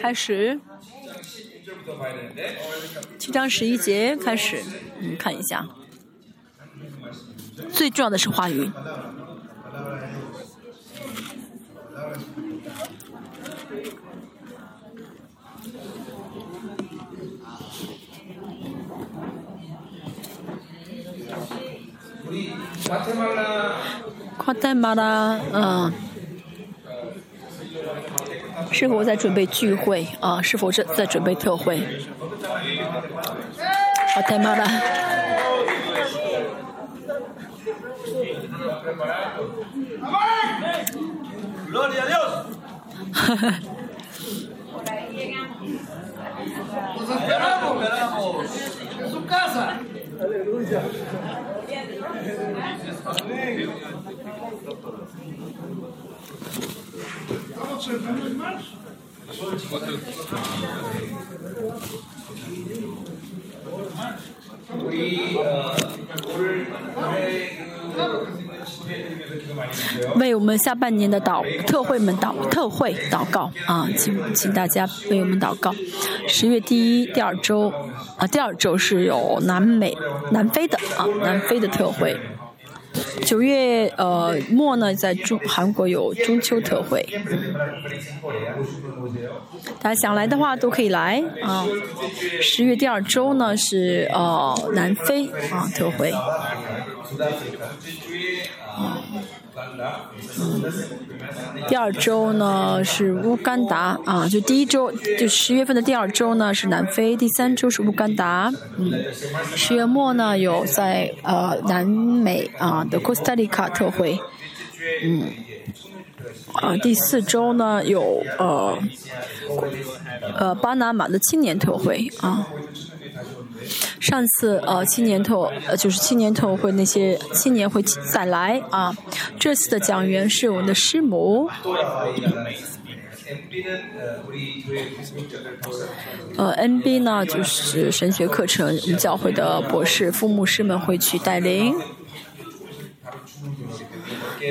开始，七章十一节开始，嗯，看一下。最重要的是话语。嗯，是否在准备聚会啊？是否在在准备特会？好，太妈妈。哈哈。为我们下半年的祷特会们祷特会祷告啊，请请大家为我们祷告。十月第一、第二周啊，第二周是有南美、南非的啊，南非的特会。九月呃末呢，在中韩国有中秋特会，大家想来的话都可以来啊。十月第二周呢是呃南非啊特会。第二周呢是乌干达啊，就第一周就十月份的第二周呢是南非，第三周是乌干达。嗯，十月末呢有在呃南美啊的哥斯达黎卡特会。嗯，啊第四周呢有呃呃巴拿马的青年特会啊。上次呃青年头呃就是青年头会那些青年会再来啊，这次的讲员是我们的师母。呃，NB 呢就是神学课程，我们教会的博士副牧师们会去带领。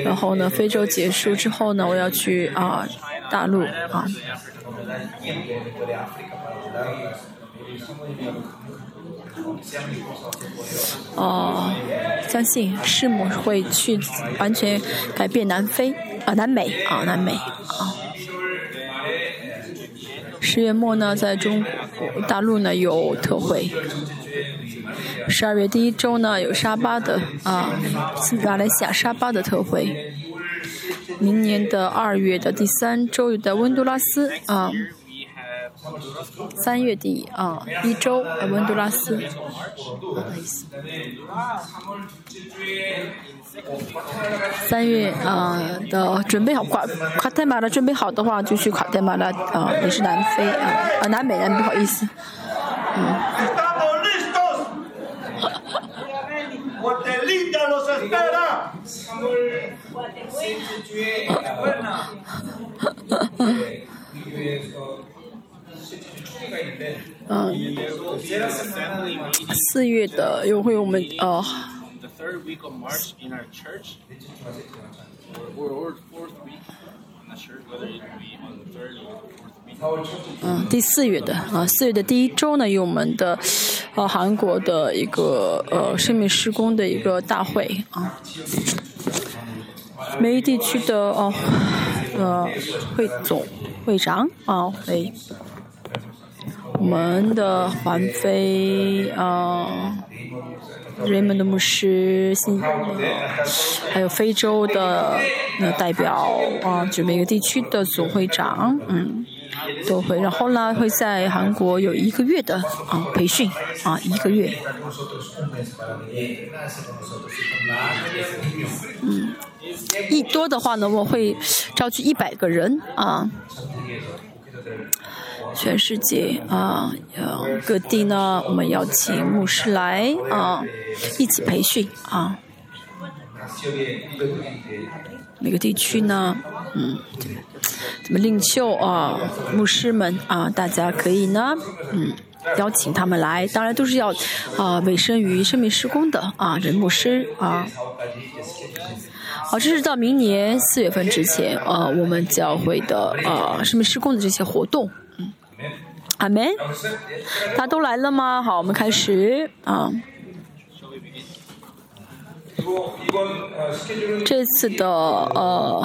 然后呢，非洲结束之后呢，我要去啊大陆啊。哦，相信师母会去完全改变南非啊，南美啊，南美啊。十月末呢，在中国大陆呢有特会。十二月第一周呢有沙巴的啊，马来西亚沙巴的特会。明年的二月的第三周有在温都拉斯啊。三月底啊，一周啊温都拉斯。三月啊的准备好，垮垮泰马拉准备好的话，就去卡泰马拉啊，也是南非啊啊南美人不好意思。嗯。嗯，四月的又会我们呃。嗯，第四月的啊，四月的第一周呢，有我们的呃韩国的一个呃生命施工的一个大会啊，每一地区的哦呃会总会长啊会。我们的环飞啊，瑞蒙的牧师，新还有非洲的那代表啊，就每个地区的总会长，嗯，都会。然后呢，会在韩国有一个月的啊培训啊，一个月。嗯，一多的话呢，我会召集一百个人啊。全世界啊，呃，各地呢，我们邀请牧师来啊，一起培训啊。每个地区呢，嗯，怎么领袖啊，牧师们啊，大家可以呢，嗯，邀请他们来，当然都是要啊委身于生命施工的啊，人牧师啊。好，这是到明年四月份之前啊，我们教会的啊生命施工的这些活动。嗯，阿门。大家都来了吗？好，我们开始啊。这次的呃。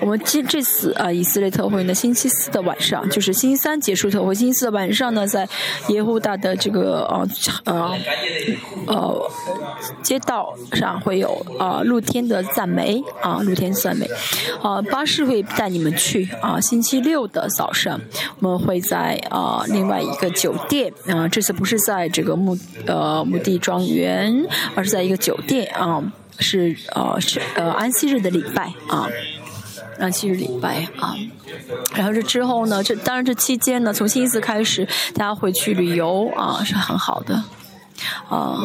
我们今这次啊，以色列特会呢，星期四的晚上，就是星期三结束特会，星期四的晚上呢，在耶户大的这个呃呃呃街道上会有啊露天的赞美啊露天赞美啊巴士会带你们去啊星期六的早上，我们会在啊另外一个酒店啊这次不是在这个墓呃墓地庄园，而是在一个酒店啊。是呃是呃安息日的礼拜啊，安息日礼拜啊，然后这之后呢，这当然这期间呢，从星期四开始，大家会去旅游啊，是很好的啊。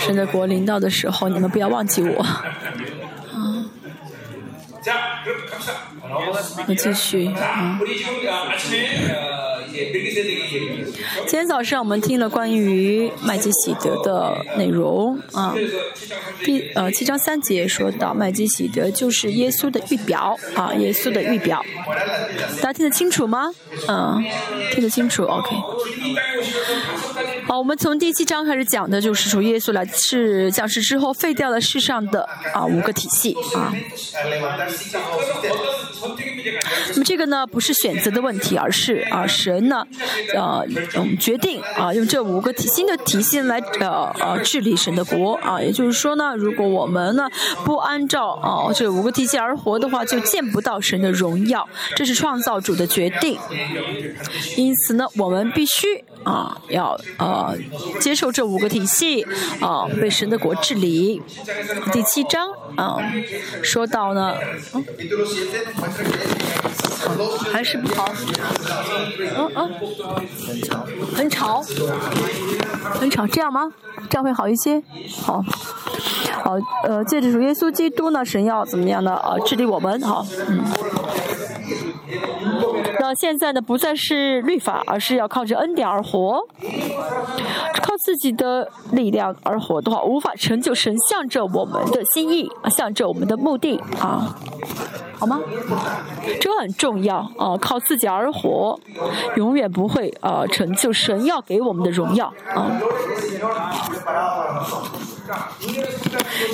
圣在国临到的时候，你们不要忘记我。我继续。嗯。今天早上我们听了关于麦基喜德的内容啊，第呃七章三节说到麦基喜德就是耶稣的预表啊，耶稣的预表，大家听得清楚吗？嗯，听得清楚，OK。我们从第七章开始讲的就是说耶稣来是降世之后废掉了世上的啊五个体系啊。那么这个呢不是选择的问题，而是啊神。呢，呃，决定啊，用这五个体新的体系来呃呃治理神的国啊，也就是说呢，如果我们呢不按照啊这五个体系而活的话，就见不到神的荣耀，这是创造主的决定。因此呢，我们必须啊要呃接受这五个体系啊，被神的国治理。第七章啊，说到呢，还是不好。嗯嗯，很吵，很吵，这样吗？这样会好一些。好，好，呃，借着主耶稣基督呢，神要怎么样呢？呃，治理我们，好，嗯。现在呢，不再是律法，而是要靠着恩典而活。靠自己的力量而活的话，无法成就神向着我们的心意，向着我们的目的啊，好吗？这很重要啊！靠自己而活，永远不会啊成就神要给我们的荣耀啊。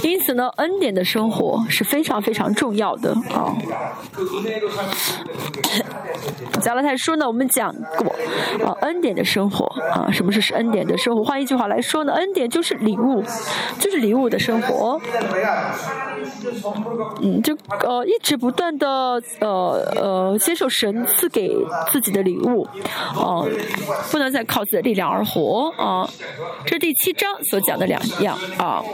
因此呢，恩典的生活是非常非常重要的啊。加拉太书呢，我们讲过啊，恩典的生活啊，什么是是恩典的生活？换一句话来说呢，恩典就是礼物，就是礼物的生活。嗯，就呃一直不断的呃呃接受神赐给自己的礼物，啊，不能再靠自己的力量而活啊。这是第七章所讲的两样。啊，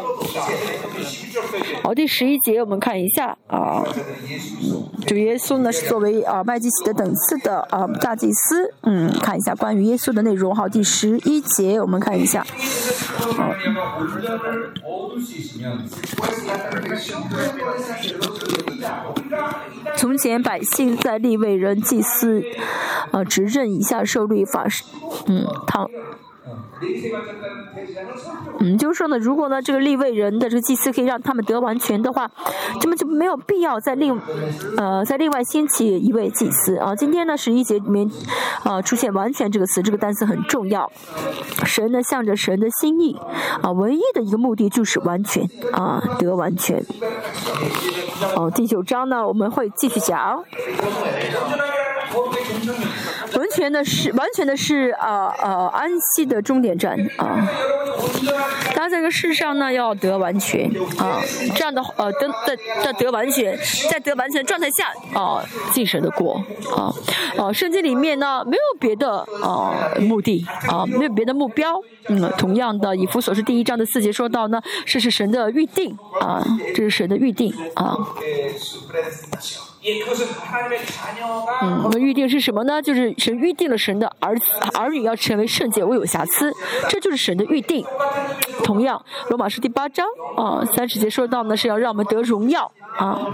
好，第十一节我们看一下啊，主耶稣呢是作为啊麦基洗的等次的啊大祭司，嗯，看一下关于耶稣的内容。好，第十一节我们看一下。从前百姓在立位人祭司呃执政以下受律法，嗯，唐。嗯，就是说呢，如果呢这个立位人的这个祭司可以让他们得完全的话，这么就没有必要再另呃再另外兴起一位祭司啊。今天呢十一节里面啊出现“完全”这个词，这个单词很重要。神呢向着神的心意啊，唯一的一个目的就是完全啊得完全。哦，第九章呢我们会继续讲。完全的是，完全的是啊啊安息的终点站啊！大家在这个世上呢，要得完全啊，这样的呃，得得得得完全，在得完全状态下啊，进神的国啊啊！圣经里面呢，没有别的啊目的啊，没有别的目标。嗯，同样的，以弗所是第一章的四节说到呢，这是神的预定啊，这是神的预定啊。嗯，我们预定是什么呢？就是神预定了神的儿子儿女要成为圣洁，我有瑕疵，这就是神的预定。同样，罗马书第八章啊三十节说到呢，是要让我们得荣耀啊，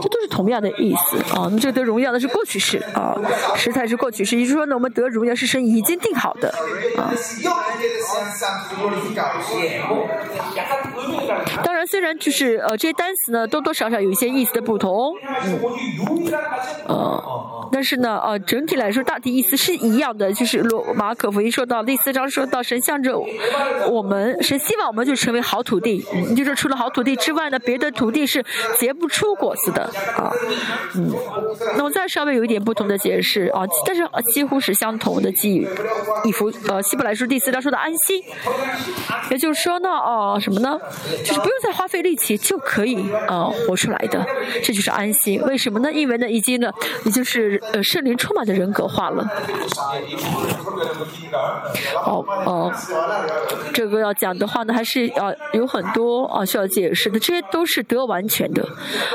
这都是同样的意思啊。那这个得荣耀的是过去式啊，实在是过去式，也就是说呢，我们得荣耀是神已经定好的啊。当然，虽然就是呃这些单词呢多多少少有一些意思的不同，嗯，呃，但是呢呃整体来说大体意思是一样的，就是罗马可福音说到第四章说到神向着我们，神希望我们就成为好土地，嗯，就是除了好土地之外呢，别的土地是结不出果子的啊，嗯，那么再稍微有一点不同的解释啊，但是几乎是相同的记忆，以弗呃希伯来书第四章说的安心，也就是说呢哦什么呢？就是不用再花费力气就可以呃活出来的，这就是安心。为什么呢？因为呢已经呢已经是呃圣灵充满的人格化了。哦哦，这个要讲的话呢，还是要有很多啊需要解释的。这些都是得完全的，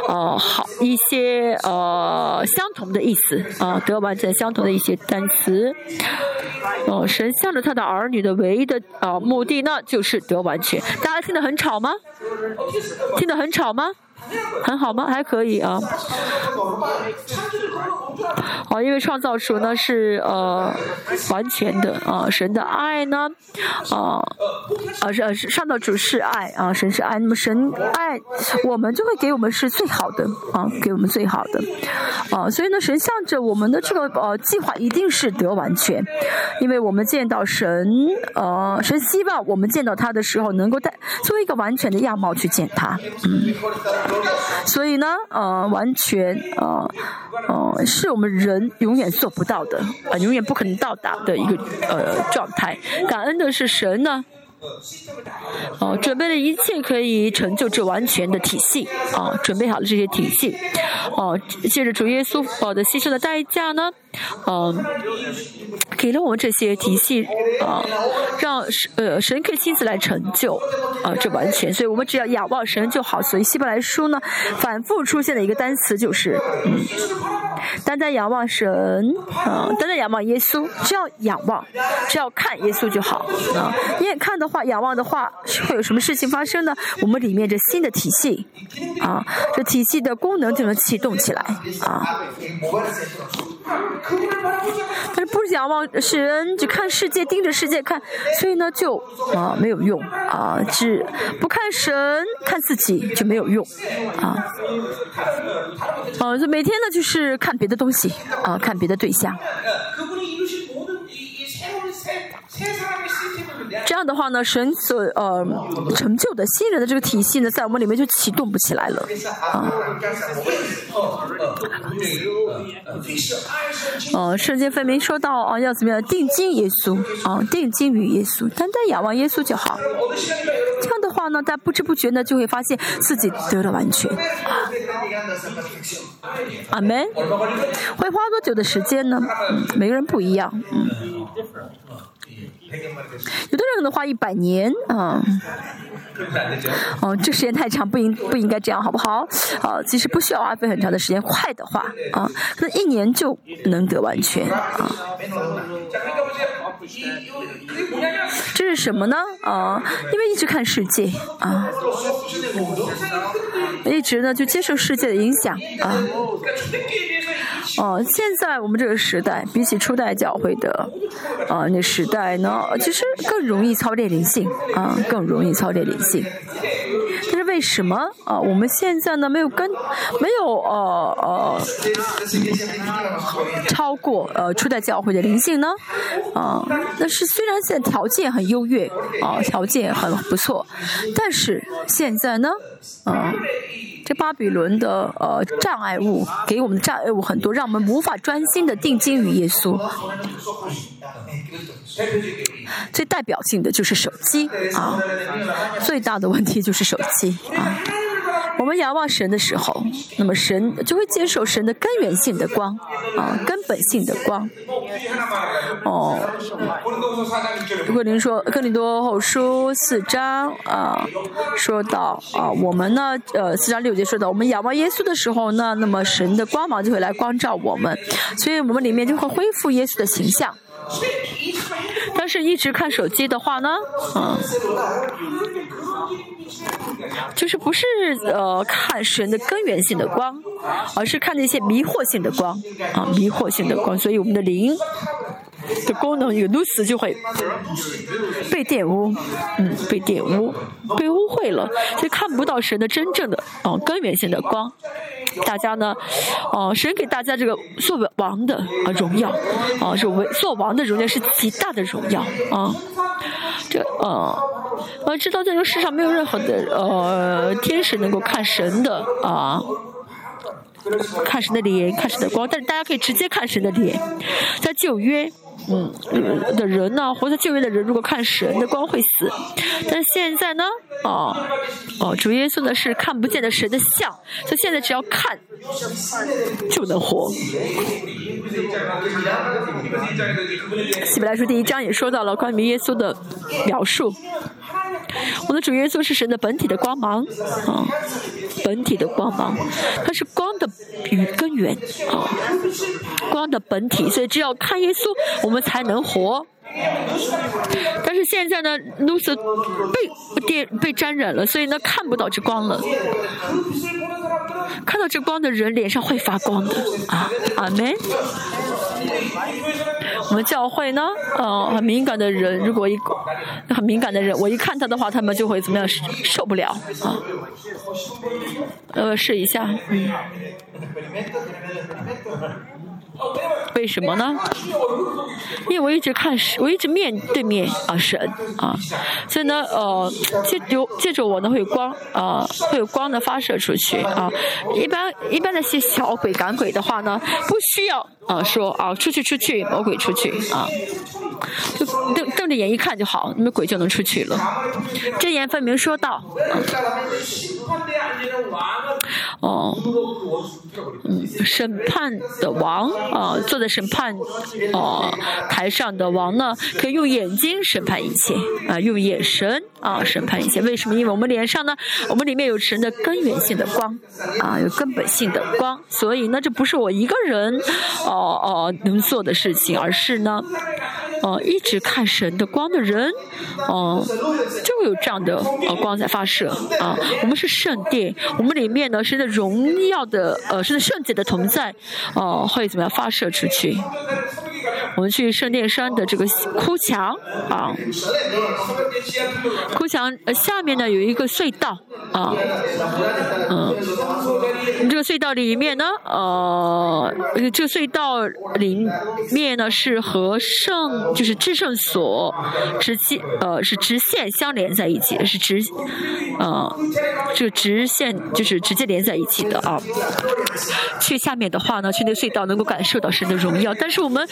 呃好一些呃相同的意思啊，得完全相同的一些单词。哦，神向着他的儿女的唯一的啊目的呢，就是得完全。大家听得很吵吗？听得很吵吗？很好吗？还可以啊。哦，因为创造主呢是呃完全的啊，神的爱呢啊啊是是上造主是爱啊，神是爱，那么神爱我们就会给我们是最好的啊，给我们最好的啊，所以呢，神向着我们的这个呃计划一定是得完全，因为我们见到神呃神希望我们见到他的时候能够带作为一个完全的样貌去见他，嗯。所以呢，呃，完全，呃，呃，是我们人永远做不到的，啊，永远不可能到达的一个呃状态。感恩的是神呢。哦，准备了一切可以成就这完全的体系啊！准备好了这些体系，哦，借着主耶稣哦的牺牲的代价呢，嗯，给了我们这些体系啊，让神呃神可以亲自来成就啊这完全，所以我们只要仰望神就好。所以希伯来书呢，反复出现的一个单词就是嗯，单单仰望神啊，单单仰望耶稣，只要仰望，只要看耶稣就好啊，你也看的。话仰望的话，会有什么事情发生呢？我们里面这新的体系，啊，这体系的功能就能启动起来，啊。但是不仰望神，只看世界，盯着世界看，所以呢就啊没有用，啊，只不看神，看自己就没有用，啊，哦，就每天呢就是看别的东西，啊，看别的对象。这样的话呢，神所呃成就的新人的这个体系呢，在我们里面就启动不起来了啊。呃，圣经分明说到啊，要怎么样定睛耶稣啊，定睛于耶稣，单单仰望耶稣就好。这样的话呢，在不知不觉呢，就会发现自己得了完全。阿门。会花多久的时间呢？每个人不一样，嗯。有的人可能花一百年啊，哦，这时间太长，不应不应该这样，好不好？啊，其实不需要花费很长的时间，快的话啊，可能一年就能得完全啊。这是什么呢？啊，因为一直看世界啊，一直呢就接受世界的影响啊。哦，现在我们这个时代，比起初代教会的啊那时代呢，其实更容易操练灵性啊，更容易操练灵性。但是为什么啊？我们现在呢没有跟没有呃呃超过呃初代教会的灵性呢？啊，那是虽然现在条件很优越啊，条件很不错，但是现在呢，啊。这巴比伦的呃障碍物，给我们的障碍物很多，让我们无法专心的定睛于耶稣。最代表性的就是手机啊，最大的问题就是手机啊。我们仰望神的时候，那么神就会接受神的根源性的光啊，根本性的光。哦，如果您说《哥林多后书》四章啊，说到啊，我们呢，呃，四章六节说到，我们仰望耶稣的时候呢，那么神的光芒就会来光照我们，所以我们里面就会恢复耶稣的形象。但是一直看手机的话呢，嗯，就是不是呃看神的根源性的光，而是看那些迷惑性的光啊，迷惑性的光，所以我们的灵。的功能有如此就会被玷污，嗯，被玷污，被污秽了，所以看不到神的真正的哦根源性的光。大家呢，哦，神给大家这个做王的啊荣耀，啊是为做王的荣耀是极大的荣耀啊。这呃，我知道在这个世上没有任何的呃天使能够看神的啊。看神的脸，看神的光，但是大家可以直接看神的脸，在旧约。嗯，的人呢，活在旧约的人，如果看神的光会死，但是现在呢，哦，哦，主耶稣呢是看不见的神的像，所以现在只要看就能活。希伯来书第一章也说到了关于耶稣的描述。我的主耶稣是神的本体的光芒，啊，本体的光芒，它是光的与根源，啊，光的本体，所以只要看耶稣，我们才能活。但是现在呢，露丝被电被沾染了，所以呢看不到这光了。看到这光的人脸上会发光的，啊，阿门。我们教会呢，嗯，很敏感的人，如果一个很敏感的人，我一看他的话，他们就会怎么样受不了啊？呃，试一下，嗯。为什么呢？因为我一直看神，我一直面对面啊神啊，所以呢呃借由借着我呢会有光啊会有光的发射出去啊。一般一般那些小鬼赶鬼的话呢，不需要啊说啊出去出去魔鬼出去啊，就瞪瞪着眼一看就好，那么鬼就能出去了。真言分明说道。哦，嗯，审判的王啊，坐在审判哦台上的王呢，可以用眼睛审判一切啊，用眼神啊审判一切。为什么？因为我们脸上呢，我们里面有神的根源性的光啊，有根本性的光，所以呢，这不是我一个人哦哦能做的事情，而是呢。哦，一直看神的光的人，哦，就会有这样的呃光在发射啊。我们是圣殿，我们里面呢是的荣耀的呃是圣洁的同在，哦会怎么样发射出去？我们去圣殿山的这个哭墙啊，哭墙呃下面呢有一个隧道啊，嗯，这个隧道里面呢，呃，这个隧道里面呢是和圣就是至圣所直接呃是直线相连在一起，是直呃这个直线就是直接连在一起的啊。去下面的话呢，去那个隧道能够感受到神的荣耀，但是我们。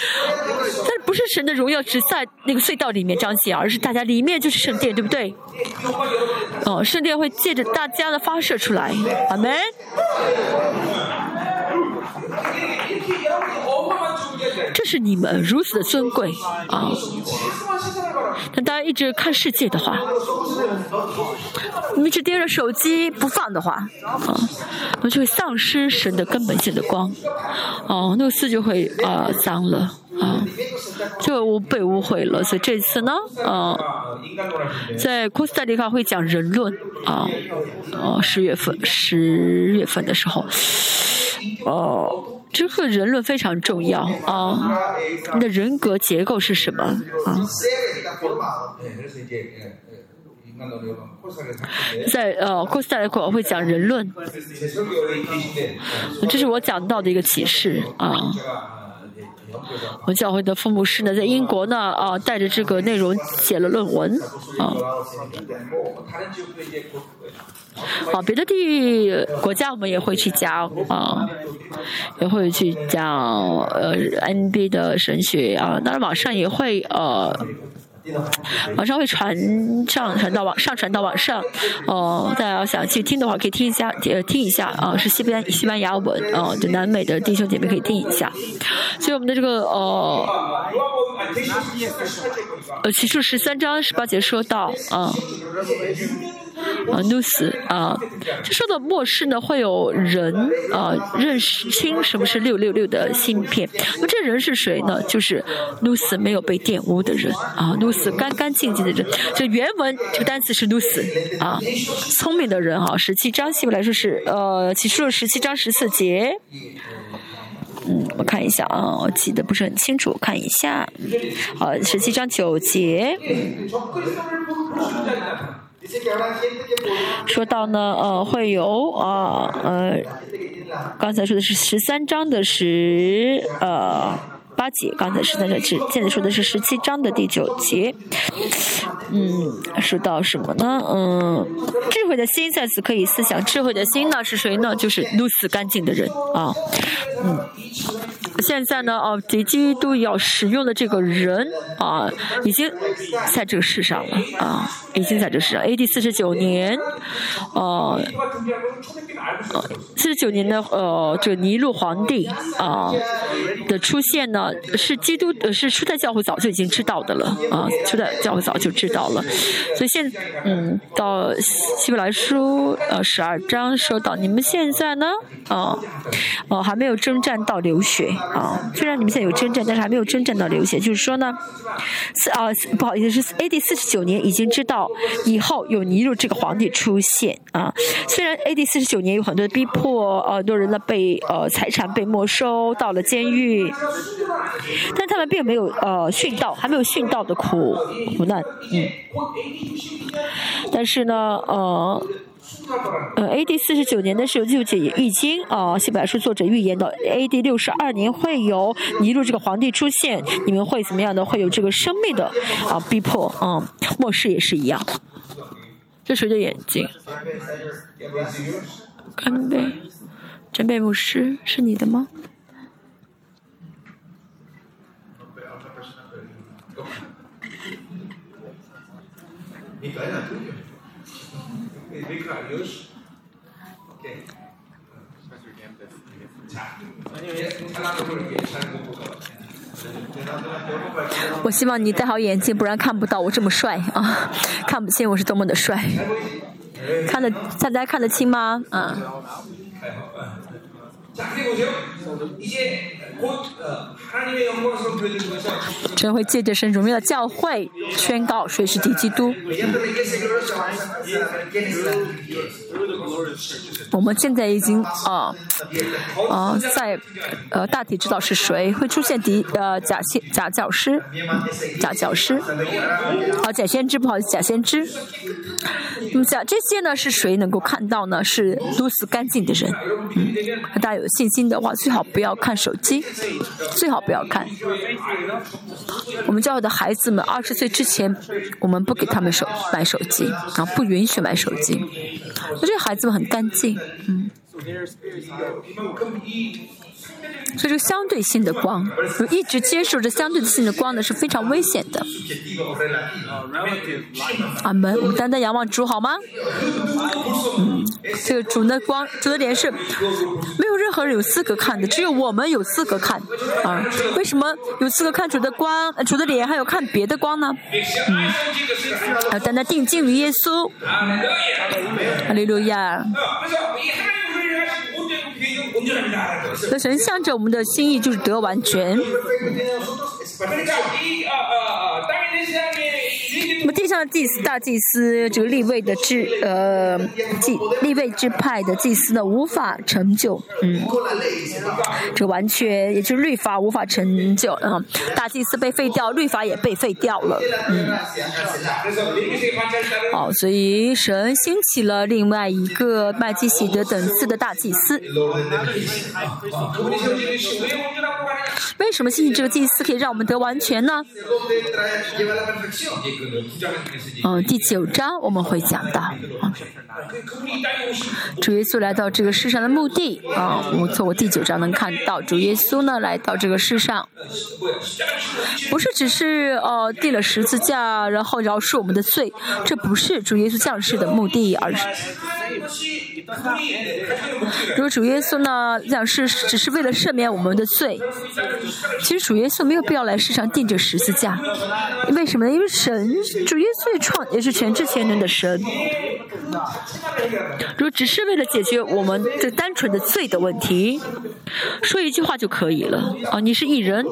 但不是神的荣耀只在那个隧道里面彰显，而是大家里面就是圣殿，对不对？哦，圣殿会借着大家的发射出来，阿门。这是你们如此的尊贵啊！但大家一直看世界的话，你们一直盯着手机不放的话，啊，那就会丧失神的根本性的光，哦，那个字就会啊脏了啊，就被污秽了。所以这次呢，啊，在库斯达里卡会讲人论啊，哦，十月份十月份的时候，哦。这个人论非常重要啊！你的人格结构是什么啊？在呃，库斯代国会讲人论，这是我讲到的一个启示啊。我教会的父母师呢，在英国呢啊，带着这个内容写了论文啊。啊，别的地域国家我们也会去讲啊，也会去讲呃 NB 的神学啊，当然网上也会呃。网上会传上传到网上传到网上，哦，大家要想去听的话，可以听一下，呃，听一下啊，是西班西班牙文，哦，就南美的弟兄姐妹可以听一下。所以我们的这个呃，呃，启示十三章十八节说到啊，啊，努斯啊，这说的末世呢，会有人啊认识清什么是六六六的芯片。那这人是谁呢？就是努斯没有被玷污的人啊，努斯干干净净的人。这原文这个单词是努斯啊，聪明的人哈。十七章希伯来说是呃，启示录十七章十四节。嗯，我看一下啊，我记得不是很清楚，看一下。好，十七章九节。说到呢，呃，会有啊，呃，刚才说的是十三章的十呃八节，刚才是在这是现在说的是十七章的第九节。嗯，说到什么呢？嗯，智慧的心在此可以思想，智慧的心呢是谁呢？就是如此干净的人啊。嗯，现在呢，哦，敌基督要使用的这个人啊，已经在这个世上了啊，已经在这世上。A.D. 四十九年，呃，四十九年的呃，这个尼禄皇帝啊的出现呢，是基督呃是初代教会早就已经知道的了啊，初代教会早就知道了，所以现嗯到希伯来书呃十二章说到你们现在呢啊哦还没有征战到流血啊，虽然你们现在有征战，但是还没有征战到流血，就是说呢四啊不好意思是 A.D. 四十九年已经知道以后有尼禄这个皇帝出现啊，虽然 A.D. 四十九年有很多逼迫，呃多人呢被呃财产被没收到了监狱，但他们并没有呃殉道，还没有殉道的苦苦难，嗯，但是呢呃。呃，A.D. 四十九年的时候就解易经啊，希伯来书作者预言到 A.D. 六十二年会有尼禄这个皇帝出现，你们会怎么样的？会有这个生命的啊逼迫啊，末世也是一样。这谁的眼睛？干贝，真贝牧师是你的吗？我希望你戴好眼镜，不然看不到我这么帅啊！看不清我是多么的帅，看得大家看得清吗？啊。真会借着神荣耀教会宣告谁是敌基督。我们现在已经啊啊在呃大体知道是谁会出现敌呃假先假教师假教师啊假先知不好意思假先知。那么假这些呢是谁能够看到呢？是都死干净的人。嗯，大家有信心的话，最好不要看手机，最好不要看。我们教育的孩子们二十岁之前，我们不给他们手买手机啊，不允许买手机。那这些孩子们很干净，嗯。所以，这相对性的光，一直接受着相对性的光呢，是非常危险的。阿门！我们单单仰望主好吗？嗯，这个主的光，主的脸是没有任何人有资格看的，只有我们有资格看啊。为什么有资格看主的光、主的脸，还有看别的光呢？嗯，要单单定睛于耶稣。哈利路亚。那神向着我们的心意就是得完全。祭司、大祭司，这个立位的支呃祭立位之派的祭司呢，无法成就，嗯，这完全也就是律法无法成就，嗯，大祭司被废掉，律法也被废掉了，嗯，好，所以神兴起了另外一个麦基喜德等次的大祭司。为什么兴起这个祭司可以让我们得完全呢？嗯，第九章我们会讲到啊。主耶稣来到这个世上的目的啊，我们从第九章能看到，主耶稣呢来到这个世上，不是只是呃钉了十字架，然后饶恕我们的罪，这不是主耶稣降世的目的，而是。如果主耶稣呢，讲是只是为了赦免我们的罪，其实主耶稣没有必要来世上钉这十字架，为什么呢？因为神主耶稣创也是全知全能的神。如果只是为了解决我们这单纯的罪的问题，说一句话就可以了啊！你是艺人，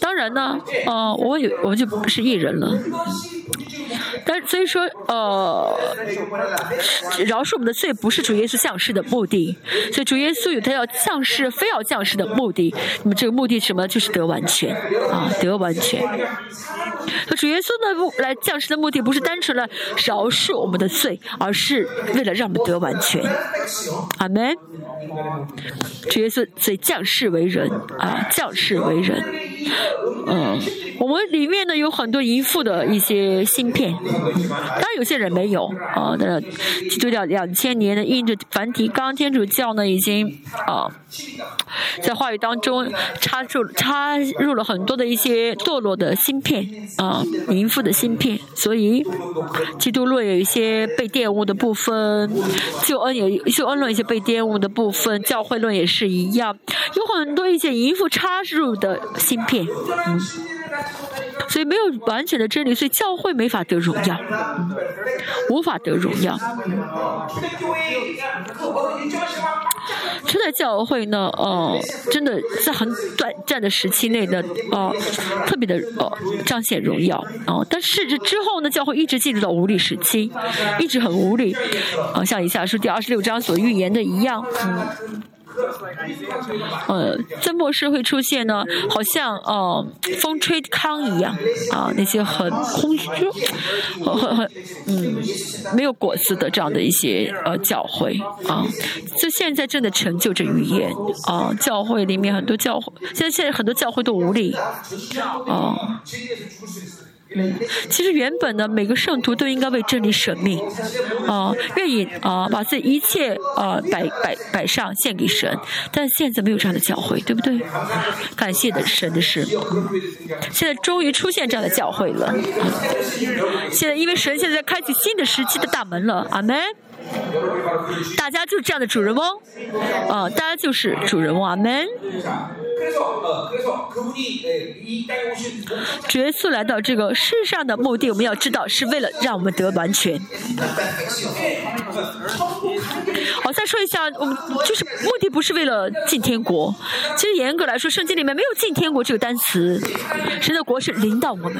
当然呢，啊，我有我们就不是艺人了。但所以说，呃，饶恕我们的罪不是主耶稣降世的目的，所以主耶稣有他要降世，非要降世的目的。那么这个目的什么？就是得完全啊，得完全。那主耶稣呢，来降世的目的不是单纯的饶恕我们的罪，而是为了让我们得完全。阿门。主耶稣所以降世为人啊，降世为人。嗯，我们里面呢有很多淫妇的一些芯片，当然有些人没有啊。那基督教两千年的印着繁体钢，天主教呢已经啊，在话语当中插入插入了很多的一些堕落的芯片啊，淫妇的芯片。所以基督论有一些被玷污的部分，救恩也救恩论一些被玷污的部分，教会论也是一样，有很多一些淫妇插入的芯片。所以没有完全的真理，所以教会没法得荣耀，无法得荣耀。初代教会呢，呃，真的在很短暂的时期内的，呃，特别的呃彰显荣耀，哦，但是这之后呢，教会一直进入到无力时期，一直很无力，啊，像以下书第二十六章所预言的一样，嗯。呃，在末世会出现呢，好像呃风吹糠一样啊，那些很空虚、很很很嗯没有果子的这样的一些呃教会啊，这现在正在成就着语言啊，教会里面很多教会，现在现在很多教会都无力啊。其实原本呢，每个圣徒都应该为真理舍命，啊，愿意啊，把自己一切啊摆摆摆上献给神。但现在没有这样的教会，对不对？感谢的神的是，现在终于出现这样的教会了。现在因为神现在开启新的时期的大门了，阿门。大家就是这样的主人翁，啊，大家就是主人翁，阿门。角色来到这个世上的目的，我们要知道是为了让我们得完全。好，再说一下，我们就是目的不是为了进天国。其实严格来说，圣经里面没有进天国这个单词。神的国是临到我们，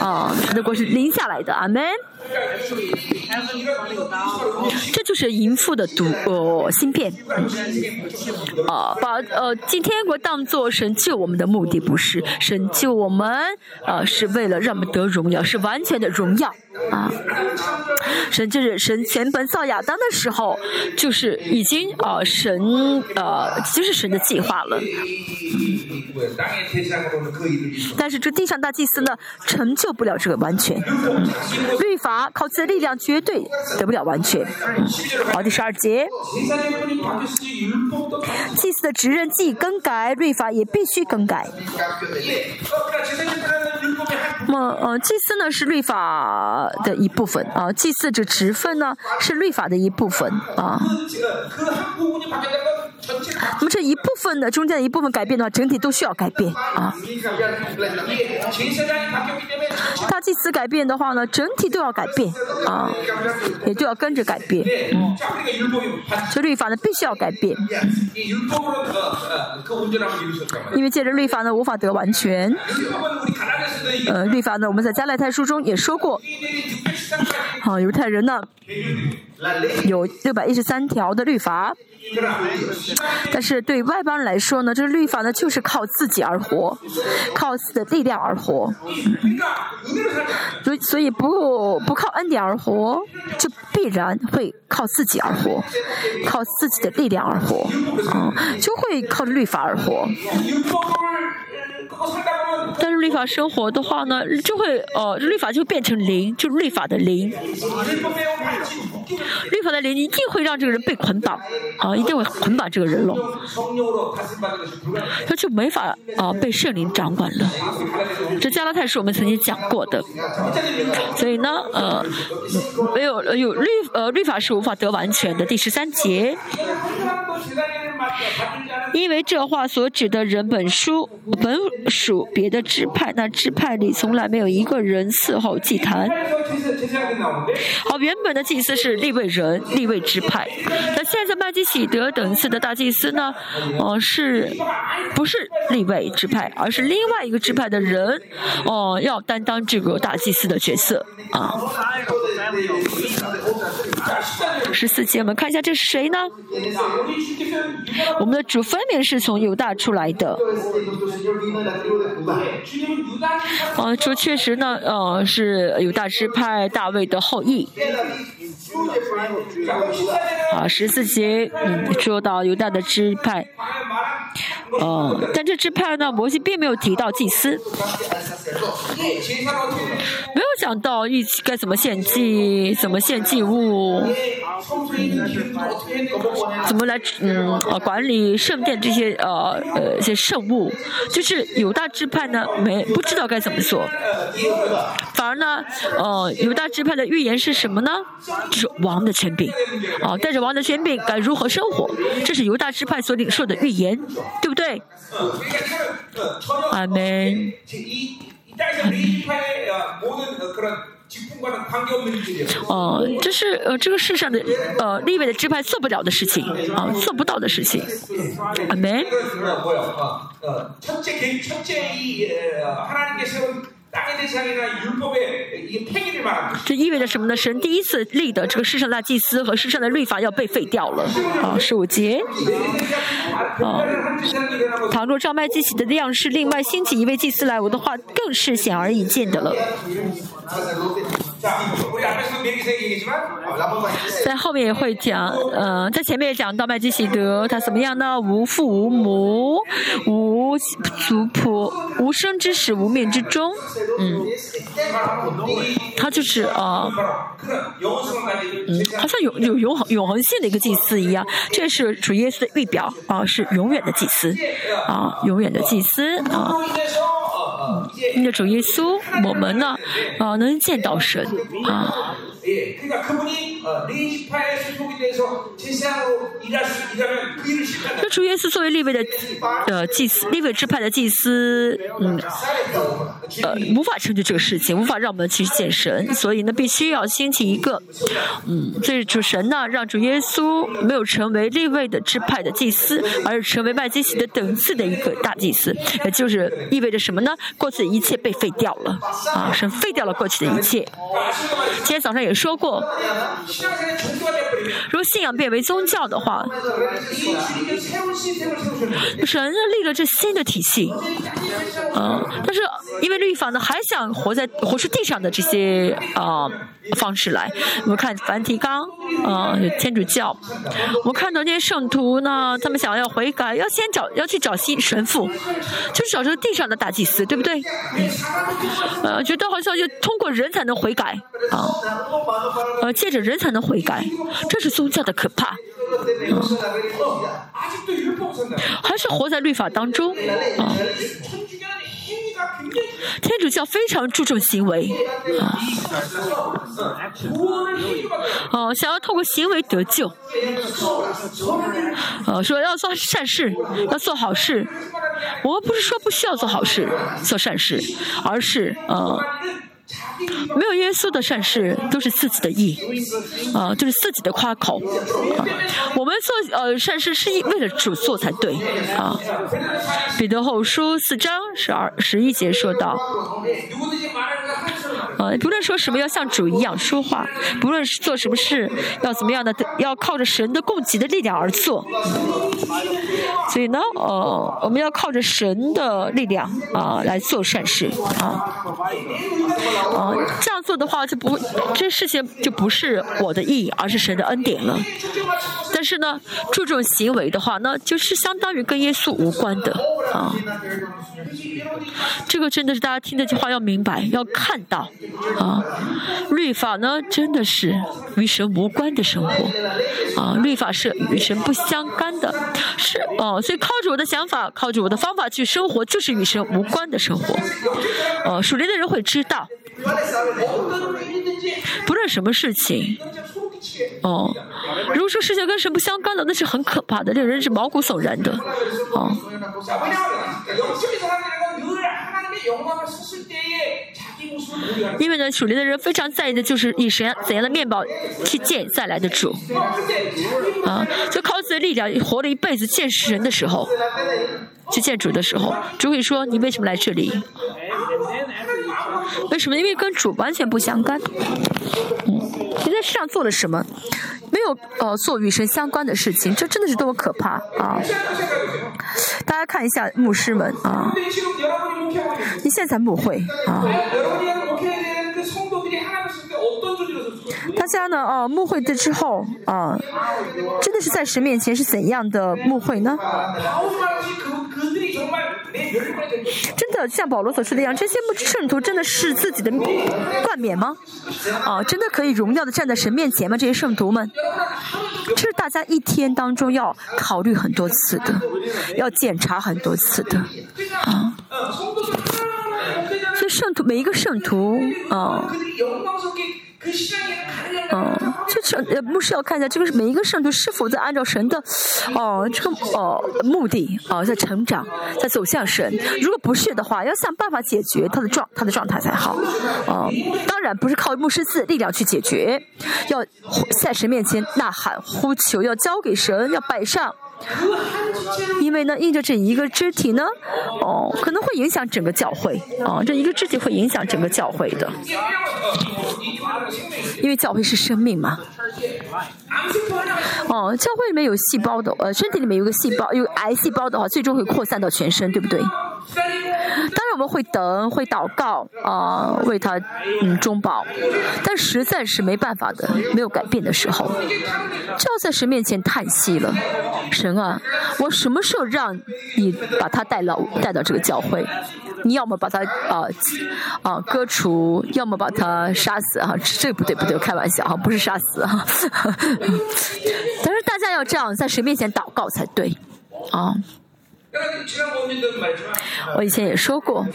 啊，神的国是临下来的，阿门。这就是淫妇的毒呃芯片，啊，把呃进天国当做神救我们的目的不是，神救我们呃是为了让我们得荣耀，是完全的荣耀啊。神就是神全本造亚当的时候，就是已经啊神呃就是神的计划了。但是这地上大祭司呢，成就不了这个完全。律法靠自己的力量绝对得不了完全。好，第十二节，祭司的职任既更改，律法也必须更改。那么，呃，祭司呢是律法的一部分啊，祭祀这职分呢是律法的一部分啊。那么这一部分的中间的一部分改变的话，整体都需要改变啊。大祭司改变的话呢，整体都要改变啊，也都要跟着改变。嗯，律法呢必须要改变，因为借着律法呢无法得完全。呃，律法呢我们在加勒泰书中也说过，好，犹太人呢有六百一十三条的律法。但是对外邦人来说呢，这个律法呢就是靠自己而活，靠自己的力量而活。所以所以不不靠恩典而活，就必然会靠自己而活，靠自己的力量而活，啊，就会靠律法而活。但是律法生活的话呢，就会呃，律法就变成灵，就律法的灵。律法的灵一定会让这个人被捆绑，啊，一定会捆绑这个人了，他就没法啊被圣灵掌管了。这加拉太是我们曾经讲过的，所以呢，呃，没有有律呃律法是无法得完全的。第十三节，因为这话所指的人本书本属别的支派，那支派里从来没有一个人伺候祭坛。好，原本的祭司是立位人、立位支派，那现在麦基喜德等次的大祭司呢？哦，是不是立位支派，而是另外一个支派的人？哦，要担当这个大祭司的角色啊。十四节，我们看一下这是谁呢？我们的主分明是从犹大出来的。啊，主确实呢，呃，是犹大支派大卫的后裔。啊，十四节，嗯，说到犹大的支派，嗯，但这支派呢，摩西并没有提到祭司，没有想到一起该怎么献祭，怎么献祭物，怎么来嗯管理圣殿这些呃呃一些圣物，就是有犹大支派呢没不知道该怎么做，反而呢，呃犹大支派的预言是什么呢？就是王的权柄，啊，带着王的权柄该如何生活？这是犹大支派所领受的预言，对不对？阿门。哦，这是呃这个世上的呃立位的支派做不了的事情，啊，做不到的事情。阿门。这意味着什么呢？神第一次立的这个世上的祭司和世上的律法要被废掉了啊！十五节啊，倘若照麦祭洗的样式，另外兴起一位祭司来，我的话更是显而易见的了。在后面也会讲，呃，在前面也讲到麦基喜德，他怎么样呢？无父无母，无族谱，无生之始，无命之终，嗯，他就是啊，嗯，好像有有永恒永恒性的一个祭司一样，这是主耶稣的预表啊，是永远的祭司啊，永远的祭司啊。因着主耶稣，我们呢，啊，能见到神啊。那主耶稣作为立位的呃祭司，立位支派的祭司，嗯，呃，无法成就这个事情，无法让我们去见神，所以呢，必须要兴起一个，嗯，这主神呢，让主耶稣没有成为立位的支派的祭司，而是成为麦基洗的等次的一个大祭司，也就是意味着什么呢？过去的一切被废掉了，啊，神废掉了过去的一切。今天早上也说过，如果信仰变为宗教的话，神立了这新的体系，嗯，但是因为律法呢，还想活在活出地上的这些啊方式来。我们看梵蒂冈，啊，天主教，我们看到那些圣徒呢，他们想要悔改，要先找要去找新神父，就是找这个地上的大祭司，对不对？呃，觉得好像要通过人才能悔改啊，呃，借着人才能悔改，这是宗教的可怕。还是活在律法当中啊。天主教非常注重行为啊，哦，想要透过行为得救，哦，说要做善事，要做好事。我们不是说不需要做好事、做善事，而是呃。没有耶稣的善事都是自己的意，啊，就是自己的夸口。我们做呃善事是为了主做才对，啊。彼得后书四章十二十一节说道，呃，不论说什么要像主一样说话，不论是做什么事要怎么样的，要靠着神的供给的力量而做。所以呢，呃，我们要靠着神的力量啊来做善事啊。啊，这样做的话就不，这事情就不是我的意，而是神的恩典了。但是呢，注重行为的话，那就是相当于跟耶稣无关的啊。这个真的是大家听这句话要明白，要看到啊。律法呢，真的是与神无关的生活啊。律法是与神不相干的，是哦。所以靠着我的想法，靠着我的方法去生活，就是与神无关的生活。哦，属灵的人会知道，不论什么事情。哦，如果说事情跟神不相干的，那是很可怕的，令人是毛骨悚然的。哦。因为呢，属灵的人非常在意的就是以神怎样的面貌去见再来的主。啊，就靠自己的力量活了一辈子见神的时候，去见主的时候，主会说：“你为什么来这里？”为什么？因为跟主完全不相干。嗯，你在世上做了什么？没有呃，做与神相关的事情，这真的是多么可怕啊！大家看一下牧师们啊，你现在才不会啊，大家呢啊，牧会的之后啊，真的是在神面前是怎样的牧会呢？真的像保罗所说的一样，这些圣徒真的是自己的冠冕吗？啊，真的可以荣耀的站在神面前吗？这些圣徒们，这是大家一天当中要考虑很多次的，要检查很多次的，啊。所以圣徒每一个圣徒啊。嗯，就圣呃牧师要看一下，这个是每一个圣徒是否在按照神的哦这个哦目的哦在成长，在走向神。如果不是的话，要想办法解决他的状他的状态才好。哦，当然不是靠牧师自力量去解决，要在神面前呐喊呼求，要交给神，要摆上。因为呢，印着这一个肢体呢，哦，可能会影响整个教会，哦，这一个肢体会影响整个教会的，因为教会是生命嘛。哦，教会里面有细胞的，呃，身体里面有个细胞，有癌细胞的话，最终会扩散到全身，对不对？当然我们会等，会祷告啊，为他嗯中保，但实在是没办法的，没有改变的时候，就要在神面前叹息了。神啊，我什么时候让你把他带到带到这个教会？你要么把他啊啊割除，要么把他杀死啊！这不对不对，开玩笑啊，不是杀死啊。但是大家要这样在神面前祷告才对啊。我以前也说过，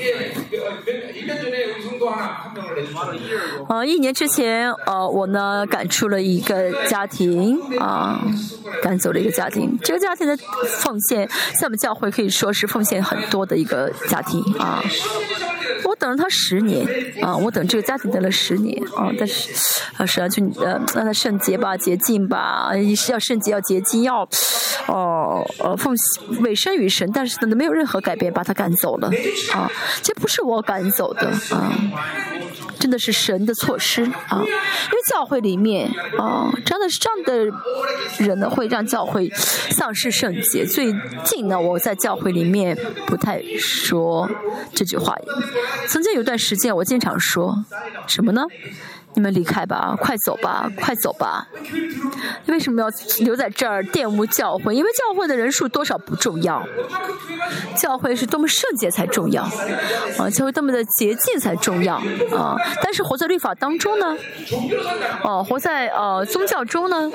呃，一年之前，呃，我呢赶出了一个家庭，啊，赶走了一个家庭。这个家庭的奉献，在我们教会可以说是奉献很多的一个家庭，啊。我等了他十年，啊，我等这个家庭等了十年，啊，但是，啊，是啊，就呃，让他圣洁吧，洁净吧，是要圣洁，要洁净，要，哦，呃，奉委身于神，但是呢，没有任何改变，把他赶走了，啊，这不是我赶走的，啊。真的是神的措施啊！因为教会里面啊，真的是这样的人呢，会让教会丧失圣洁。最近呢，我在教会里面不太说这句话。曾经有段时间，我经常说什么呢？你们离开吧，快走吧，快走吧！为什么要留在这儿玷污教会？因为教会的人数多少不重要，教会是多么圣洁才重要啊！教会多么的洁净才重要啊！但是活在律法当中呢？哦，活在呃宗教中呢？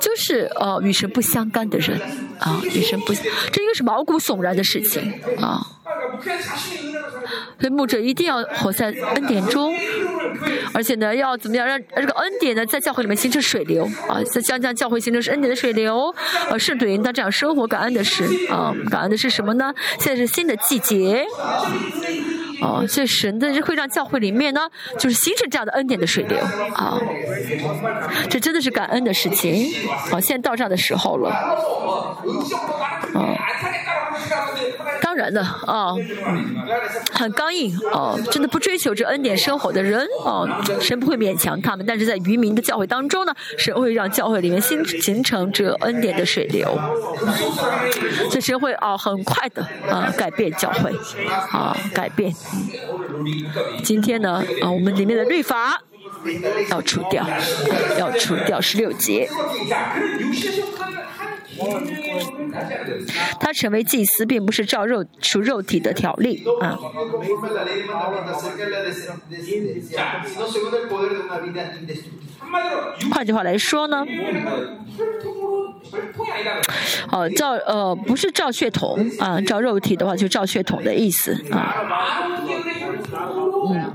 就是呃与神不相干的人啊，与神不，这应该是毛骨悚然的事情啊！所以牧者一定要活在恩典中。而且呢，要怎么样让这个恩典呢，在教会里面形成水流啊，在将将教会形成是恩典的水流，呃，圣徒应当这样生活，感恩的是啊，感恩的是什么呢？现在是新的季节，哦，所以神的会让教会里面呢，就是形成这样的恩典的水流啊，这真的是感恩的事情啊，现在到这样的时候了，啊。当然的啊，很刚硬啊，真的不追求这恩典生活的人啊，神不会勉强他们。但是在渔民的教会当中呢，神会让教会里面形形成这恩典的水流，这神会啊很快的啊改变教会啊改变。今天呢啊，我们里面的律法要除掉，要除掉十六节。他成为祭司，并不是照肉除肉体的条例啊。换句话来说呢，哦，照呃不是照血统啊，照肉体的话就照血统的意思啊。嗯，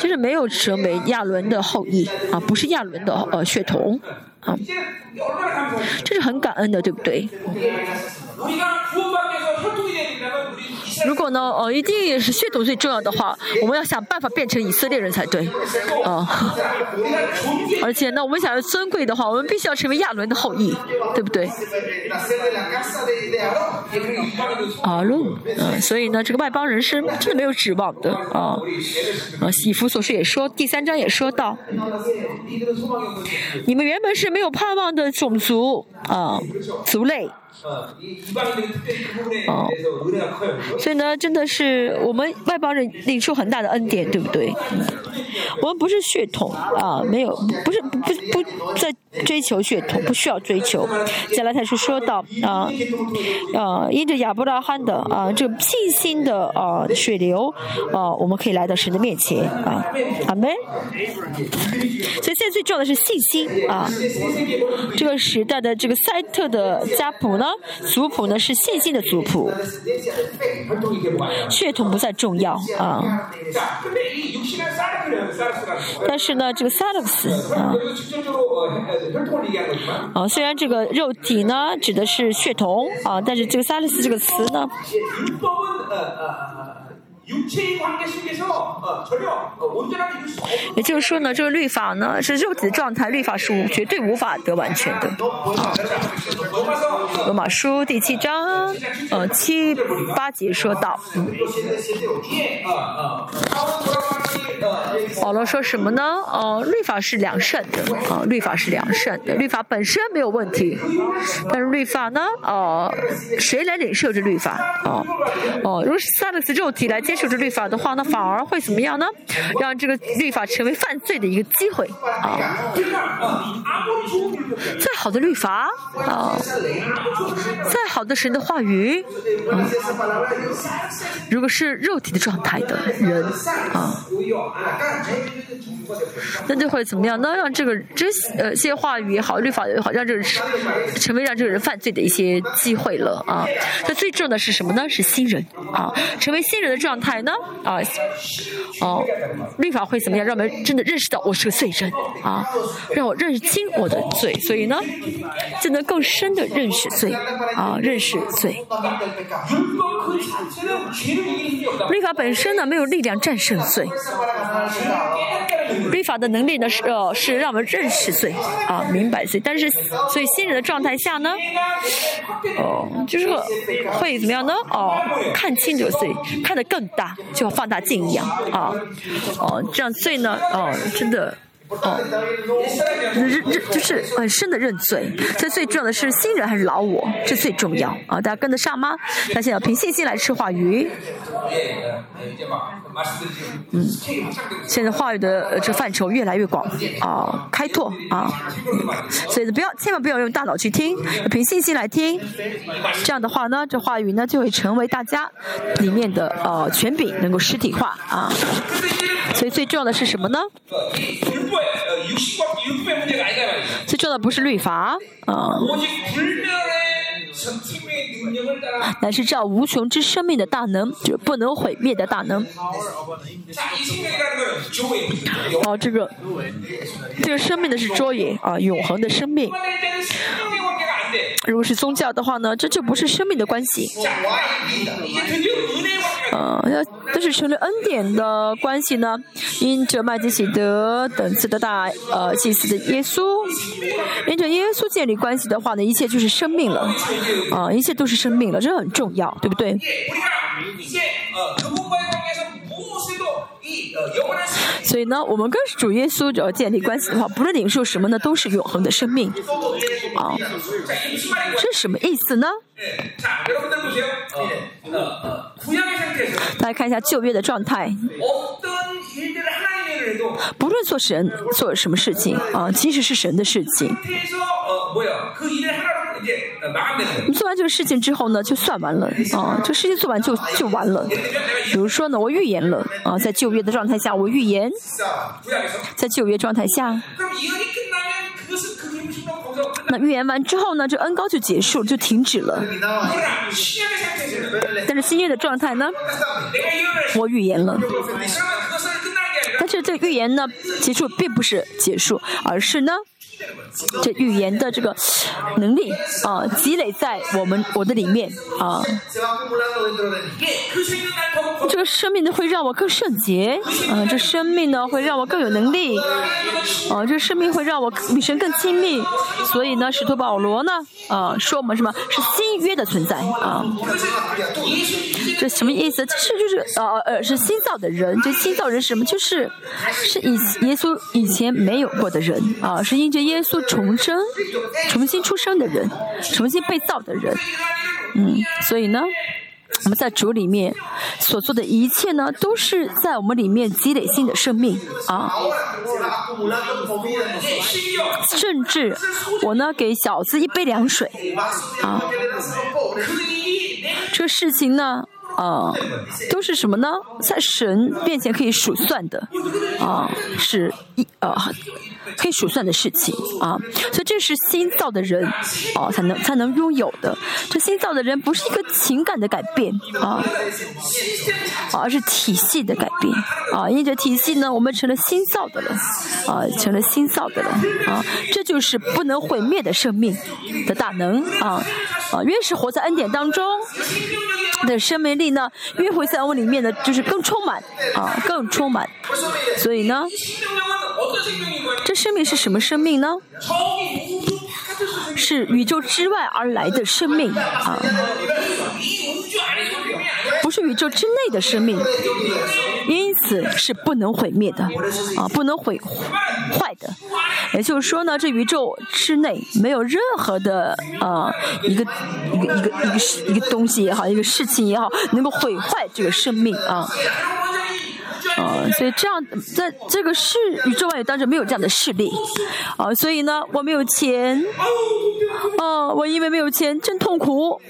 就是没有成为亚伦的后裔啊，不是亚伦的呃血统啊，这是很感恩的，对不对？如果呢，呃，一定是血统最重要的话，我们要想办法变成以色列人才对，啊，而且呢，我们想要尊贵的话，我们必须要成为亚伦的后裔，对不对？啊，论，嗯，所以呢，这个外邦人是真的没有指望的，啊，啊，以弗所书也说，第三章也说到，你们原本是没有盼望的种族，啊，族类。哦，所以呢，真的是我们外邦人领受很大的恩典，对不对？我们不是血统啊，没有，不是不不不在追求血统，不需要追求。加拉太书说到啊啊，因着亚伯拉罕的啊这个信心的啊水流啊，我们可以来到神的面前啊，阿门。所以现在最重要的是信心啊。这个时代的这个赛特的家谱呢，族谱呢是现今的族谱，血统不再重要啊。但是呢，这个萨勒斯啊，啊，虽然这个肉体呢指的是血统啊，但是这个萨勒斯这个词呢。也就是说呢，这个律法呢是肉体的状态，律法是绝对无法得完全的。罗马书第七章呃七八节说到。保罗说什么呢？哦，律法是良善的，啊，律法是良善的，律法本身没有问题，但是律法呢，哦，谁来领受这律法？哦，哦，如果是萨勒斯肉体来接受这律法的话，那反而会怎么样呢？让这个律法成为犯罪的一个机会，啊，再好的律法，啊，再好的神的话语，啊，如果是肉体的状态的人，啊。那就会怎么样？呢？让这个这呃些话语也好，律法也好，让这个成为让这个人犯罪的一些机会了啊。那最重要的是什么呢？是新人啊，成为新人的状态呢啊哦，律法会怎么样？让我们真的认识到我是个罪人啊，让我认清我的罪，所以呢，就能更深的认识罪啊，认识罪。律法本身呢，没有力量战胜罪。律法的能力呢是呃是让我们认识罪啊明白罪，但是所以新人的状态下呢，哦就是会怎么样呢？哦看清这个罪，看得更大，就放大镜一样啊哦这样罪呢哦真的。哦，认认就是很深的认罪，这最重要的是新人还是老我？这最重要啊！大家跟得上吗？大家要凭信心来吃话语。嗯，现在话语的这范畴越来越广啊，开拓啊，所以不要千万不要用大脑去听，凭信心来听。这样的话呢，这话语呢就会成为大家里面的呃权柄，能够实体化啊。所以最重要的是什么呢？最重要的不是律法啊，乃是照无穷之生命的大能，就不能毁灭的大能。哦，这个这个生命的是卓野啊，永恒的生命。如果是宗教的话呢，这就不是生命的关系。呃，要都是成了恩典的关系呢。因着麦基喜德等次的大呃祭司的耶稣，因着耶稣建立关系的话呢，一切就是生命了。啊，一切都是生命了，这很重要，对不对？所以呢，我们跟主耶稣只要建立关系的话，不论领受什么呢，都是永恒的生命。啊，这什么意思呢？大家看一下旧约的状态。不论做神做什么事情啊，其实是神的事情。你做完这个事情之后呢，就算完了啊，这事情做完就就完了。比如说呢，我预言了啊，在旧约的状态下，我预言，在旧约状态下，那预言完之后呢，这恩高就结束，就停止了。但是新约的状态呢，我预言了。但是这预言呢，结束并不是结束，而是呢。这语言的这个能力啊，积累在我们我的里面啊，这个生命呢会让我更圣洁啊，这生命呢会让我更有能力啊，这生命会让我与神更亲密，所以呢，使徒保罗呢啊说我们什么是新约的存在啊，这什么意思？这是就是呃呃是新造的人，这新造人什么？就是是以耶稣以前没有过的人啊，是因着耶。稣重生、重新出生的人，重新被造的人，嗯，所以呢，我们在主里面所做的一切呢，都是在我们里面积累新的生命啊。甚至我呢，给小子一杯凉水啊，这个事情呢。啊，都是什么呢？在神面前可以数算的，啊，是一啊，可以数算的事情啊。所以这是新造的人啊，才能才能拥有的。这新造的人不是一个情感的改变啊，而是体系的改变啊。因为这体系呢，我们成了新造的了啊，成了新造的了啊。这就是不能毁灭的生命的大能啊啊！越是活在恩典当中。的生命力呢，约会在我里面呢就是更充满啊，更充满。所以呢，这生命是什么生命呢？是宇宙之外而来的生命啊，不是宇宙之内的生命，因此是不能毁灭的啊，不能毁坏的。也就是说呢，这宇宙之内没有任何的啊一个一个一个一个一个东西也好，一个事情也好，能够毁坏这个生命啊。啊，所以这样，在这个世宇宙万有当中没有这样的势力，啊，所以呢，我没有钱，哦，我因为没有钱真痛苦。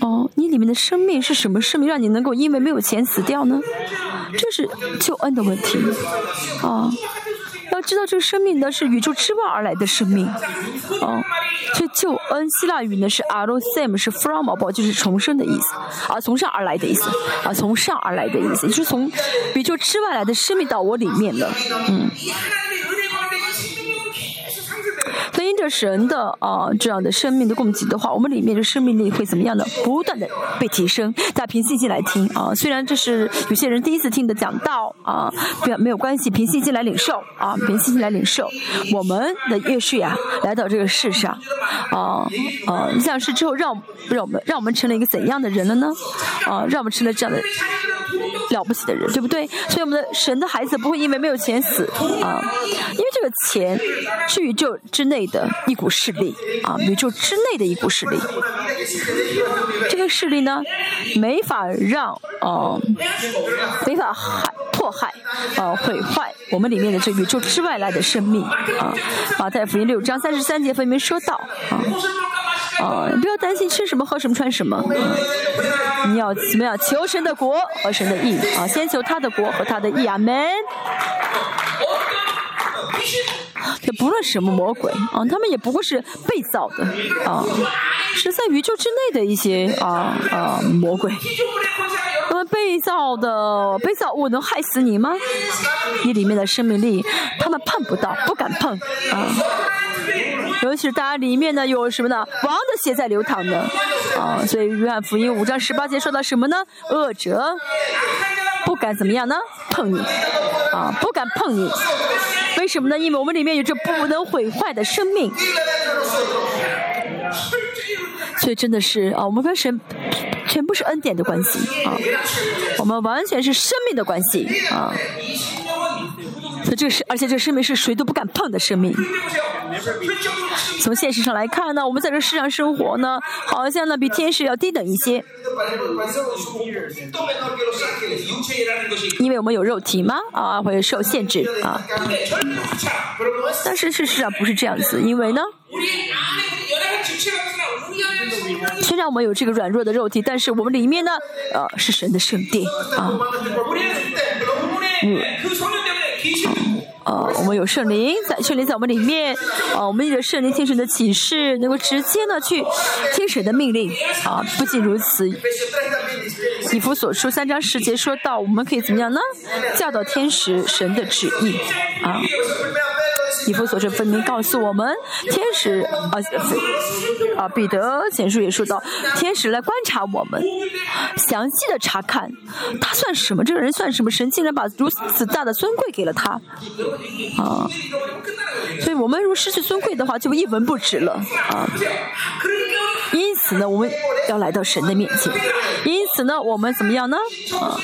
哦，你里面的生命是什么生命，让你能够因为没有钱死掉呢？这是救恩的问题，啊。要知道，这个生命呢是宇宙之外而来的生命，哦，这救恩希腊语呢是 alosem，是 from above，就是重生的意思，啊，从上而来的意思，啊，从上而来的意思，就是从宇宙之外来的生命到我里面的，嗯。因着神的啊这样的生命的供给的话，我们里面的生命力会怎么样呢？不断的被提升。大家凭信心来听啊，虽然这是有些人第一次听的讲道啊，不要没有关系，凭信心来领受啊，凭信心来领受。我们的乐序啊，来到这个世上啊啊，降世之后，让让我们让我们成了一个怎样的人了呢？啊，让我们成了这样的了不起的人，对不对？所以我们的神的孩子不会因为没有钱死啊，因为这个钱是宇宙之内的。一股势力啊，宇宙之内的一股势力，这个势力呢，没法让呃，没法害迫害呃毁坏我们里面的这宇宙之外来的生命啊。马太福音六章三十三节分明说到啊啊，不要担心吃什么喝什么穿什么，你要怎么样求神的国和神的义啊，先求他的国和他的义，阿门。也不论什么魔鬼啊，他们也不过是被造的啊，是在宇宙之内的一些啊啊魔鬼。那么被造的被造物能害死你吗？你里面的生命力，他们碰不到，不敢碰啊。尤其是大家里面呢有什么呢？王的血在流淌呢啊，所以约翰福音五章十八节说到什么呢？恶者不敢怎么样呢？碰你啊，不敢碰你。为什么呢？因为我们里面有着不能毁坏的生命，所以真的是啊，我们跟神全部是恩典的关系啊，我们完全是生命的关系啊。所以这是，而且这生命是谁都不敢碰的生命从现实上来看呢，我们在这世上生活呢，好像呢比天使要低等一些。因为我们有肉体吗？啊，会受限制啊。但是事实上不是这样子，因为呢，虽然我们有这个软弱的肉体，但是我们里面呢，呃，是神的圣殿啊。嗯。呃，我们有圣灵在，圣灵在我们里面，呃，我们有圣灵天神的启示，能够直接呢去听神的命令。啊，不仅如此，以弗所书三章十节说到，我们可以怎么样呢？教导天使神的旨意啊。以弗所书分明告诉我们，天使啊啊，彼得简书也说到，天使来观察我们，详细的查看他算什么，这个人算什么？神竟然把如此大的尊贵给了他。啊，所以我们如果失去尊贵的话，就一文不值了啊。因此呢，我们要来到神的面前。因此呢，我们怎么样呢？啊。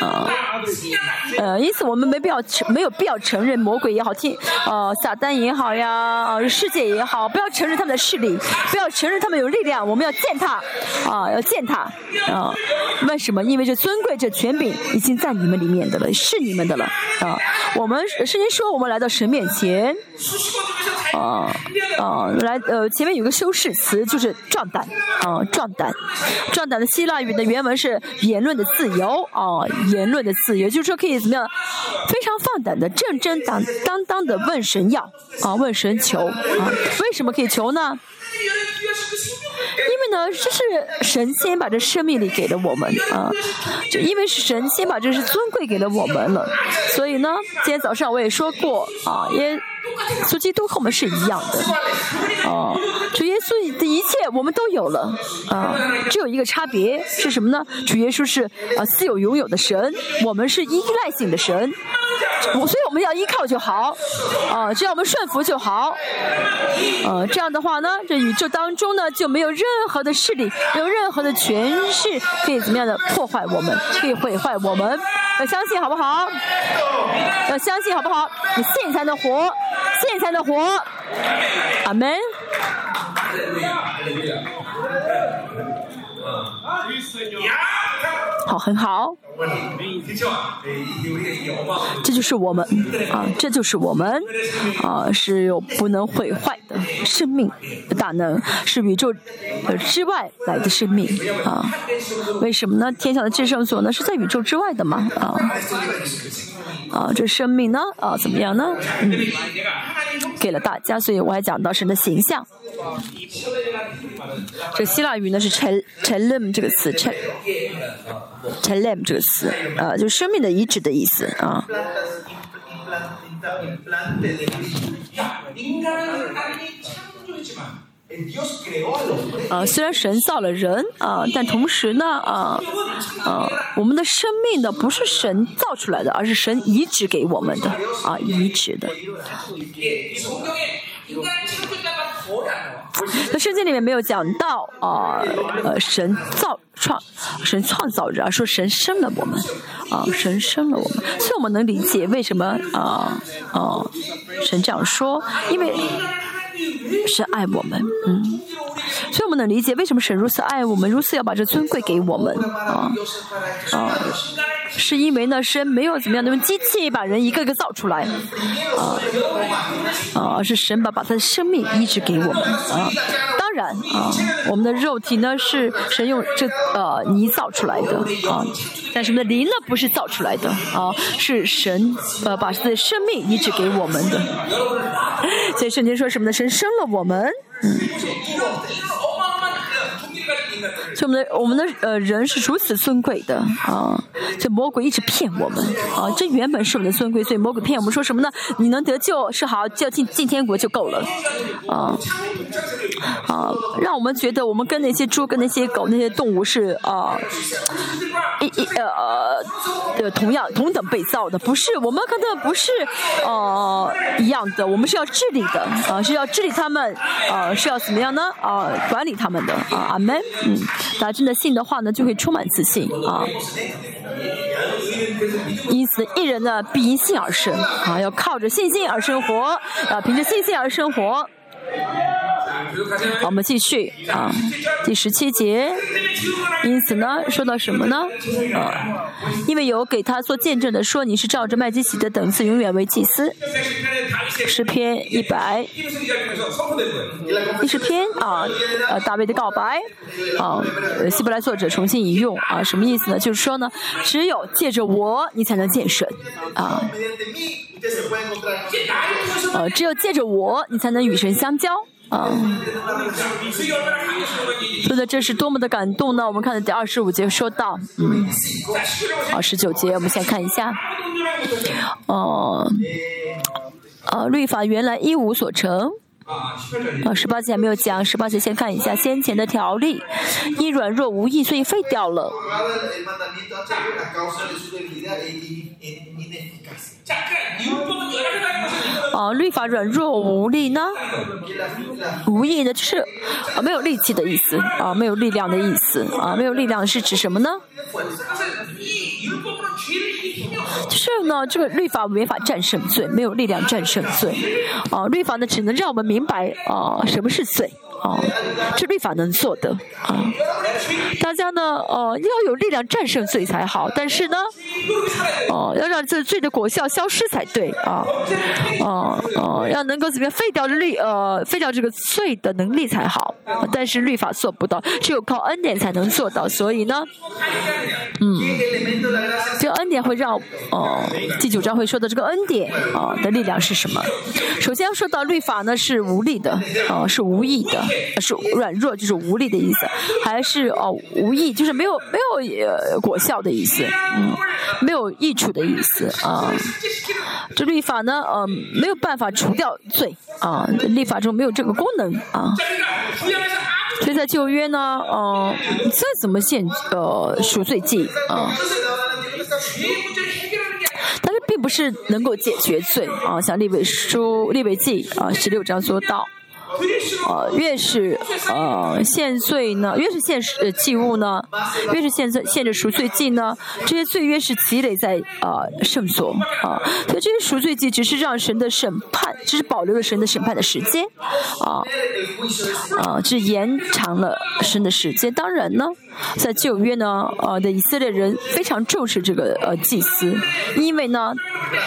啊，呃，因此我们没必要，没有必要承认魔鬼也好，听，呃，撒旦也好呀，世界也好，不要承认他们的势力，不要承认他们有力量，我们要践踏，啊，要践踏，啊，为什么？因为这尊贵、这权柄已经在你们里面的了，是你们的了，啊，我们圣经说我们来到神面前。啊啊，来呃，前面有个修饰词，就是壮胆啊，壮胆，壮胆的希腊语的原文是言论的自由啊，言论的自由，就是说可以怎么样，非常放胆的、正正当当当的问神要啊，问神求啊，为什么可以求呢？因为呢，这是神仙把这生命力给了我们啊，就因为是神仙把这是尊贵给了我们了，所以呢，今天早上我也说过啊，耶稣基督和我们是一样的，哦，主耶稣的一切我们都有了，啊，只有一个差别是什么呢？主耶稣是啊自有拥有的神，我们是依赖性的神，所以我们要依靠就好，啊，只要我们顺服就好，呃，这样的话呢，这宇宙当中呢就没有任何的势力，有任何的权势可以怎么样的破坏我们，可以毁坏我们，要相信好不好？要相信好不好？你信才能活。信才能活，阿门。好，很好。这就是我们啊，这就是我们啊，是有不能毁坏的生命的大能，是宇宙之外来的生命啊。为什么呢？天上的至圣所呢，是在宇宙之外的嘛啊。啊，这生命呢？啊，怎么样呢？嗯，给了大家，所以我还讲到神的形象。这希腊语呢是 “chel chelem” 这个词，chel chelem 这个词，啊，就是生命的移植的意思啊。啊，虽然神造了人啊，但同时呢，啊啊，我们的生命呢不是神造出来的，而是神移植给我们的啊，移植的。那圣经里面没有讲到啊，呃，神造创，神创造人，啊说神生了我们，啊，神生了我们，所以我们能理解为什么啊啊，神这样说，因为。是爱我们，嗯，所以我们能理解为什么神如此爱我们，如此要把这尊贵给我们啊。啊，是因为呢，神没有怎么样用机器把人一个个造出来啊。啊，而是神把把他的生命移植给我们啊。当然啊，我们的肉体呢是神用这呃泥造出来的啊，但是我们的灵呢不是造出来的啊，是神呃把自己的生命移植给我们的。所以圣经说什么呢？神生了我们，嗯。所以我们的我们的呃人是如此尊贵的啊！这魔鬼一直骗我们啊！这原本是我们的尊贵，所以魔鬼骗我们说什么呢？你能得救是好，就进进天国就够了啊啊！让我们觉得我们跟那些猪、跟那些狗、那些动物是啊一一呃的同样同等被造的，不是我们跟他们不是呃一样的，我们是要治理的啊，是要治理他们啊，是要怎么样呢啊？管理他们的啊，阿门。嗯，大家真的信的话呢，就会充满自信啊。因此一人呢必因信而生啊，要靠着信心而生活，啊，凭着信心而生活。我们继续啊，第十七节。因此呢，说到什么呢？啊，因为有给他做见证的说，你是照着麦基洗的等次永远为祭司。诗篇一百一十篇啊，呃，大卫的告白啊，希伯来作者重新引用啊，什么意思呢？就是说呢，只有借着我，你才能见神啊。呃，只有借着我，你才能与神相交。啊，说的这是多么的感动呢？我们看的第二十五节说到，嗯，好，十九节，我们先看一下，哦，呃，律法原来一无所成。啊，十八节还没有讲，十八节先看一下先前的条例，因软弱无益，所以废掉了。啊，律法软弱无力呢？无益呢就是啊，没有力气的意思啊，没有力量的意思啊，没有力量是指什么呢？就是呢，这个律法没法战胜罪，没有力量战胜罪。啊，律法呢，只能让我们明白啊，什么是罪。哦，这律法能做的啊！大家呢，呃，要有力量战胜罪才好。但是呢，哦，要让这罪的果效消失才对啊！哦哦，要能够怎么样废掉律呃废掉这个罪的能力才好。但是律法做不到，只有靠恩典才能做到。所以呢，嗯，这个恩典会让哦第九章会说的这个恩典啊的力量是什么？首先要说到律法呢是无力的，啊是无益的。是软弱，就是无力的意思；还是哦无益，就是没有没有呃果效的意思，嗯，没有益处的意思啊。这律法呢，呃，没有办法除掉罪啊，立法中没有这个功能啊。所以在旧约呢，呃，再怎么献呃赎罪祭啊，但是并不是能够解决罪啊，像利未书、利未记啊十六章说到。呃，越是呃现罪呢，越是献呃祭物呢，越是献罪献着赎罪祭呢，这些罪越是积累在呃圣所啊。所以这些赎罪祭只是让神的审判，只是保留了神的审判的时间啊啊，只延长了神的时间。当然呢，在旧约呢，呃的以色列人非常重视这个呃祭司，因为呢，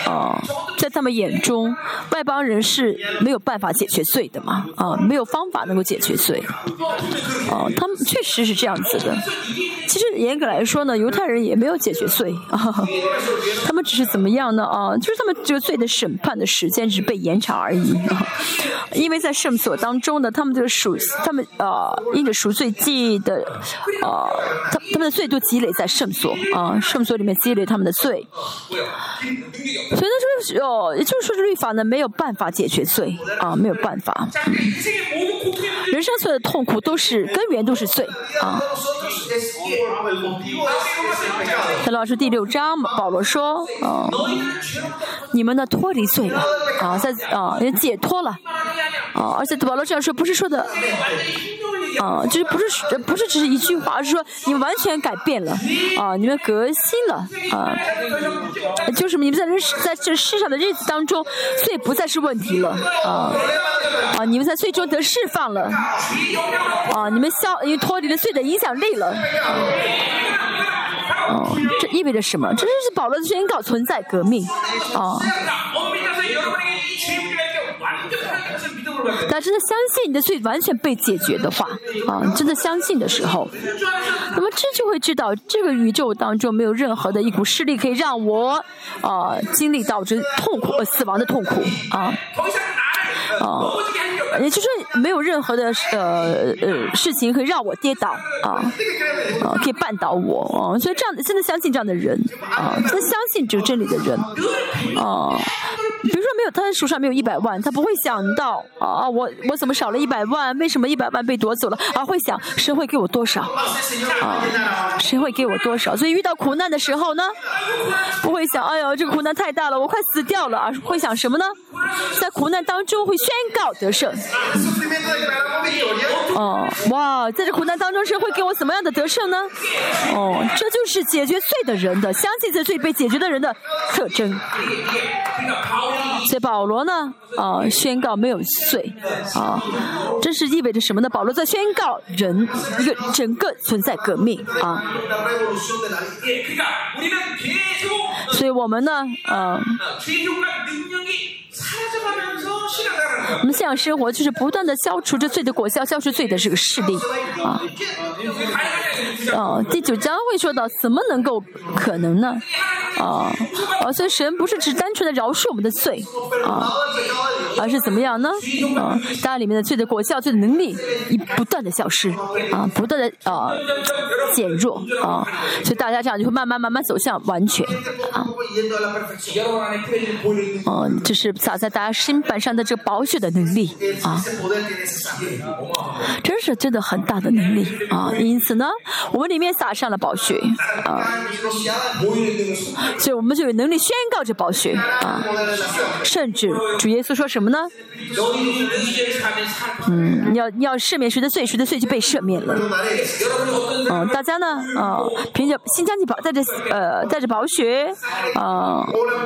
啊，在他们眼中，外邦人是没有办法解决罪的嘛。啊，没有方法能够解决罪，啊，他们确实是这样子的。其实严格来说呢，犹太人也没有解决罪，他们只是怎么样呢？啊，就是他们这个罪的审判的时间只是被延长而已。因为在圣所当中呢，他们这个赎，他们呃，因着赎罪记的，呃，他他们的罪都积累在圣所啊，圣所里面积累他们的罪。所以呢，就是哦，也就是说，律法呢没有办法解决罪啊，没有办法。人生所有的痛苦都是根源，都是罪啊。在老师第六章，保罗说：“啊，你们呢脱离罪了啊，在啊也解脱了啊，而且保罗这样说不是说的啊，就是不是不是只是一句话，而是说你们完全改变了啊，你们革新了啊，就是你们在这在这世上的日子当中，罪不再是问题了啊啊，你们在最终得释放了啊，你们消因为脱离了罪的影响力了。”哦，这意味着什么？这就是保罗的宣告存在革命啊！大家真的相信你的罪完全被解决的话啊，真的相信的时候，那么这就会知道这个宇宙当中没有任何的一股势力可以让我啊经历到这痛苦呃死亡的痛苦啊。啊。也就是没有任何的呃呃事情可以让我跌倒啊啊，可以绊倒我啊，所以这样真的相信这样的人啊，真相信这个真理的人啊，比如说没有他手上没有一百万，他不会想到啊，我我怎么少了一百万？为什么一百万被夺走了？而会想谁会给我多少？啊，谁会给我多少？所以遇到苦难的时候呢，不会想哎呦这个苦难太大了，我快死掉了，而会想什么呢？在苦难当中会宣告得胜。哦，哇，在这苦难当中神会给我怎么样的得胜呢？哦，这就是解决罪的人的相信这罪被解决的人的特征。所以保罗呢，啊，宣告没有罪，啊，这是意味着什么呢？保罗在宣告人一个整个存在革命啊。所以我们呢，呃，我们信仰生活就是不断的消除这罪的果效，消除罪的这个势力啊。哦，第九章会说到，怎么能够可能呢？啊，啊，所以神不是只单纯的饶恕我们的罪啊，而是怎么样呢？啊，当然里面的罪的果效、罪的能力，一不断的消失啊，不断的啊减弱啊，所以大家这样就会慢慢慢慢走向完全啊。嗯，这是洒在大家心板上的这个宝血的能力啊，真是真的很大的能力啊，因此呢。我们里面撒上了宝血啊，所以我们就有能力宣告这宝血啊。甚至主耶稣说什么呢？嗯，你要你要赦免谁的罪，谁的罪就被赦免了。嗯，大家呢啊，凭着新疆的宝带着呃带着宝血啊，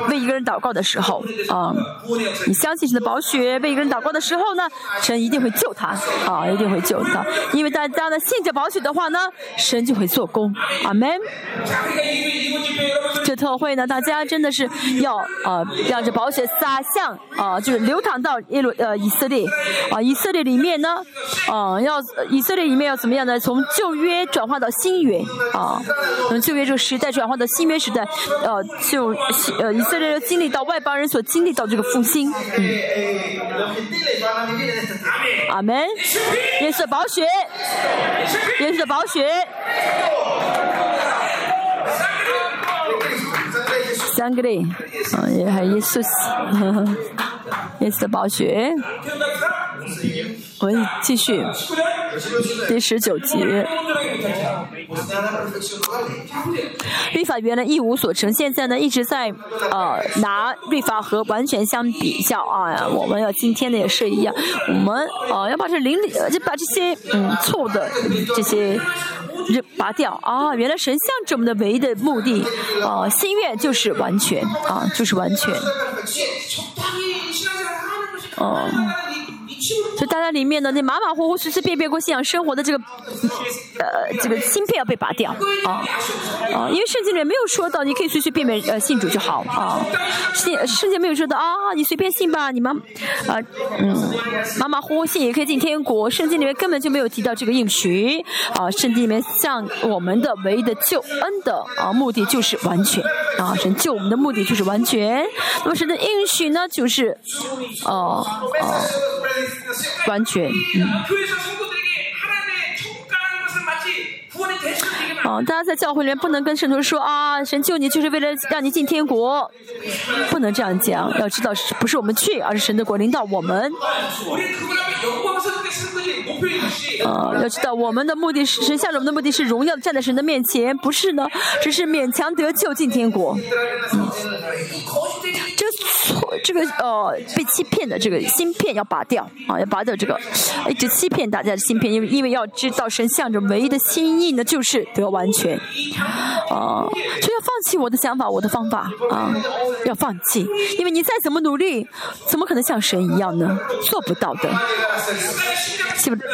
为一个人祷告的时候啊，你相信神的宝血为一个人祷告的时候呢，神一定会救他啊，一定会救他，因为大家呢信着宝血的话呢。神就会做工，阿门。这特会呢，大家真的是要呃让这宝血洒向啊，就是流淌到耶路呃以色列啊，以色列里面呢，啊要以色列里面要怎么样呢？从旧约转化到新约啊，从旧约这个时代转化到新约时代，呃就呃以色列经历到外邦人所经历到这个复兴，嗯，阿门。耶稣的宝血，耶稣的宝血。三个嘞，啊，也还耶稣，耶稣的宝血。我们继续第十九节。律法原来一无所成，现在呢一直在呃拿律法和完全相比较啊。我们要今天的也是一样，我们呃要把这灵里就把这些嗯错的这些拔掉啊。原来神像这么的唯一的目的啊，心愿就是完全啊，就是完全。哦。就大家里面的那马马虎虎、随随便便过信仰生活的这个，呃，这个芯片要被拔掉啊啊！因为圣经里面没有说到你可以随随便便呃信主就好啊，信圣经没有说到啊，你随便信吧，你们啊嗯马马虎虎信也可以进天国，圣经里面根本就没有提到这个应许啊，圣经里面像我们的唯一的救恩的啊目的就是完全啊，神救我们的目的就是完全，那么神的应许呢就是哦哦。完全，嗯。哦，大家在教会里面不能跟圣徒说啊，神救你就是为了让你进天国，不能这样讲。要知道，不是我们去，而是神的国领导我们。啊，要知道我们的目的是，神向着我们的目的是荣耀站在神的面前，不是呢，只是勉强得救进天国。这个，呃被欺骗的这个芯片要拔掉啊，要拔掉这个一直欺骗大家的芯片，因为因为要知道神向着唯一的心意呢，就是得完全啊，就要放弃我的想法，我的方法啊，要放弃，因为你再怎么努力，怎么可能像神一样呢？做不到的。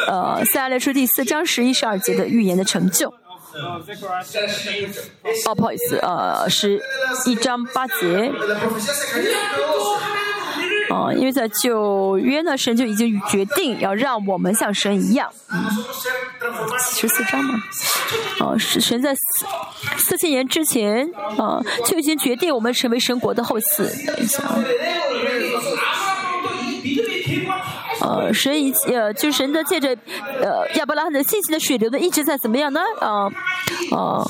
呃，《塞列书》第四章十一十二节的预言的成就。哦，不好意思，呃，是一章八节。哦，因为在旧约呢，神就已经决定要让我们像神一样。十四章嘛，哦，是神在四四千年之前，啊，就已经决定我们成为神国的后嗣。等一下啊。呃，神以呃，就神的借着呃亚伯拉罕的信息的水流呢，一直在怎么样呢？啊啊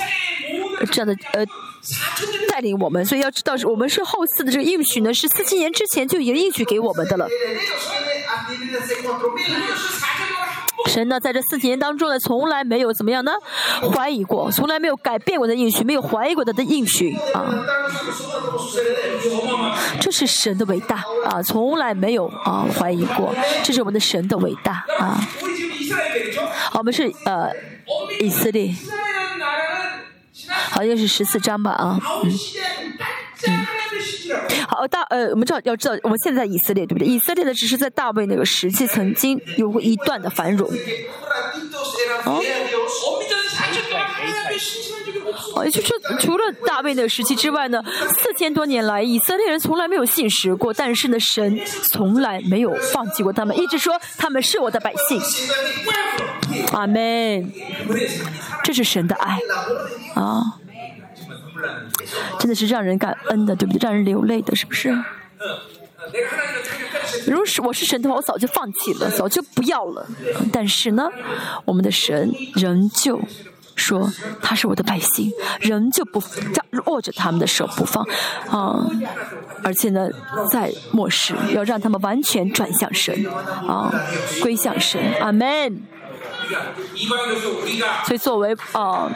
这样的呃带领我们，所以要知道我们是后嗣的这个应许呢，是四千年之前就已经应许给我们的了。神呢，在这四年当中呢，从来没有怎么样呢？怀疑过，从来没有改变过的应许，没有怀疑过他的应许啊。这是神的伟大啊，从来没有啊怀疑过，这是我们的神的伟大啊。我们是呃以色列，好像是十四章吧啊，嗯嗯。好，大呃，我们知道要知道，我们现在以色列对不对？以色列的只是在大卫那个时期曾经有过一段的繁荣。哦，哦，也就是说，除了大卫那个时期之外呢，四千多年来，以色列人从来没有信实过，但是呢，神从来没有放弃过他们，一直说他们是我的百姓。阿门。这是神的爱啊。真的是让人感恩的，对不对？让人流泪的，是不是？如果是我是神的话，我早就放弃了，早就不要了。但是呢，我们的神仍旧说他是我的百姓，仍旧不握着他们的手不放啊！而且呢，在末世要让他们完全转向神啊，归向神。阿门。所以作为啊。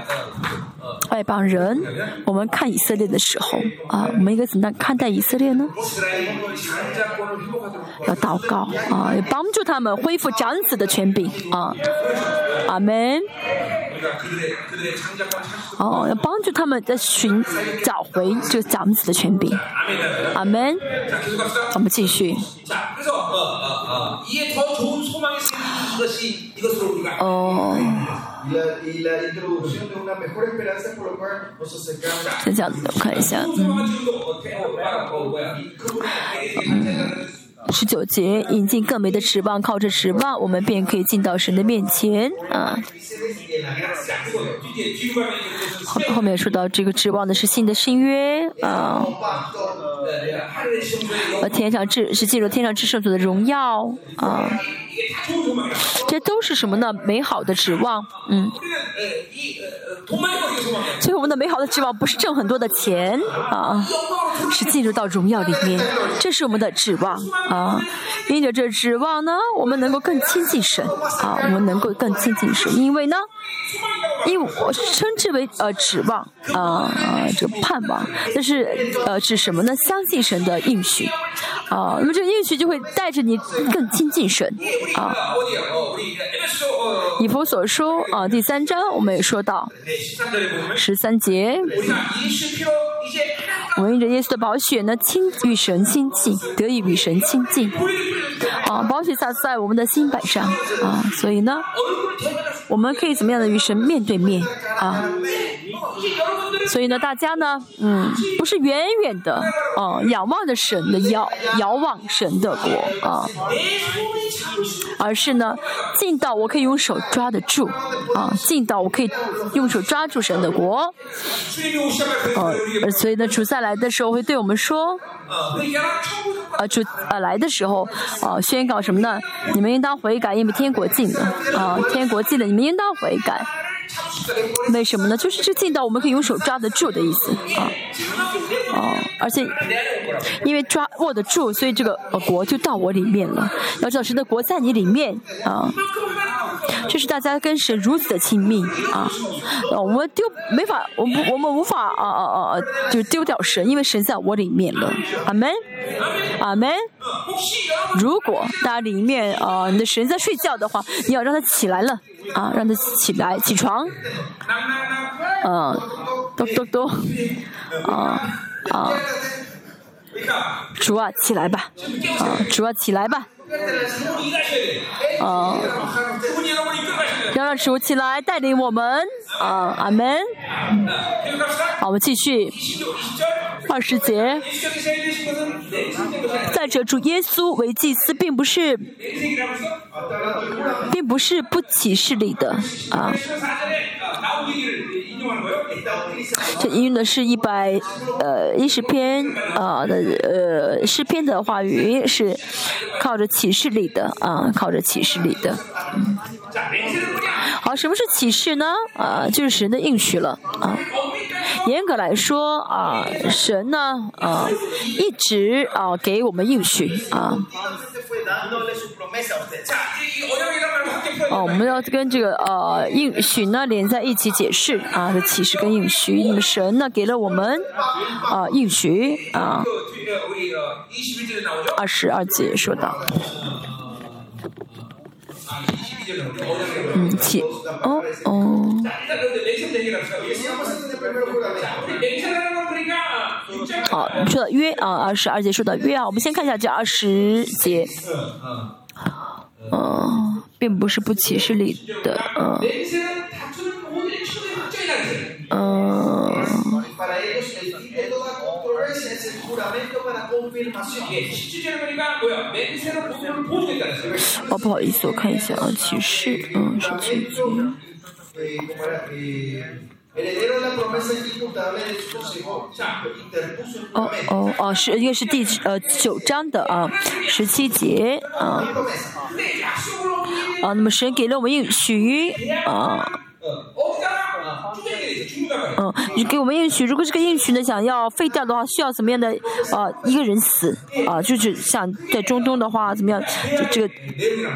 外邦人，我们看以色列的时候啊，我们应该怎么看待以色列呢？要祷告啊，要帮助他们恢复长子的权柄啊，阿门。哦，要帮助他们在寻找回这个长子的权柄，阿门。我们继续。哦。再讲，我看一下，嗯，十九节引进更美的指望，靠着指望，我们便可以进到神的面前啊。后后面说到这个指望的是新的新约啊，呃，天上至是进入天上至圣所的荣耀啊。这都是什么呢？美好的指望，嗯。所以我们的美好的指望不是挣很多的钱啊，是进入到荣耀里面，这是我们的指望啊。因着这指望呢，我们能够更亲近神啊，我们能够更亲近神，因为呢。因为我称之为呃指望啊这个盼望，但是呃指什么呢？相信神的应许啊，那么这个应许就会带着你更亲近神啊。以弗所说啊第三章我们也说到十三节，我因着耶稣的宝血呢亲与神亲近，得以与神亲近啊，宝血洒在我们的心板上啊，所以呢。我们可以怎么样的与神面对面啊？所以呢，大家呢，嗯，不是远远的，哦，仰望着神的遥遥望神的国啊，而是呢，近到我可以用手抓得住啊，近到我可以用手抓住神的国，哦，所以呢，主再来的时候会对我们说。啊，主啊来的时候，啊宣告什么呢？你们应当悔改，因为天国近了。啊，天国近了，你们应当悔改。为什么呢？就是这劲道我们可以用手抓得住的意思。啊，哦，而且因为抓握得住，所以这个呃国就到我里面了。要知道神的国在你里面啊。就是大家跟神如此的亲密啊，我们丢没法，我们我们无法啊啊啊啊，就丢掉神，因为神在我里面了。阿门，阿门。如果大家里面啊，你的神在睡觉的话，你要让他起来了啊，让他起来起床。嗯，咚咚咚，啊啊，主啊起来吧，啊主啊起来吧。啊！要让主起来带领我们啊！阿门。好，我们继续二十节。再者，主耶稣为祭司，并不是，并不是不启示里的啊。这引用的是一百呃一十篇啊的呃诗篇的话语，是靠着启示里的啊，靠着启示里的。好，什么是启示呢？啊，就是神的应许了啊。严格来说啊，神呢啊一直啊给我们应许啊。哦，我们要跟这个呃应许呢连在一起解释啊，这启示跟应许。那么神呢给了我们啊应许啊，二十二节说到。嗯，起，哦哦。好，说到约啊，二十二节说到约啊，我们先看一下这二十节。嗯，并不是不歧视里的，嗯。嗯。哦，不好意思，我看一下啊，歧视，嗯，是启示。哦哦哦，是应该是第呃九章的啊，十七节啊。啊，那么神给了我们应许啊。嗯，你给我们应许，如果这个应许呢想要废掉的话，需要怎么样的呃一个人死啊？就是像在中东的话，怎么样？这个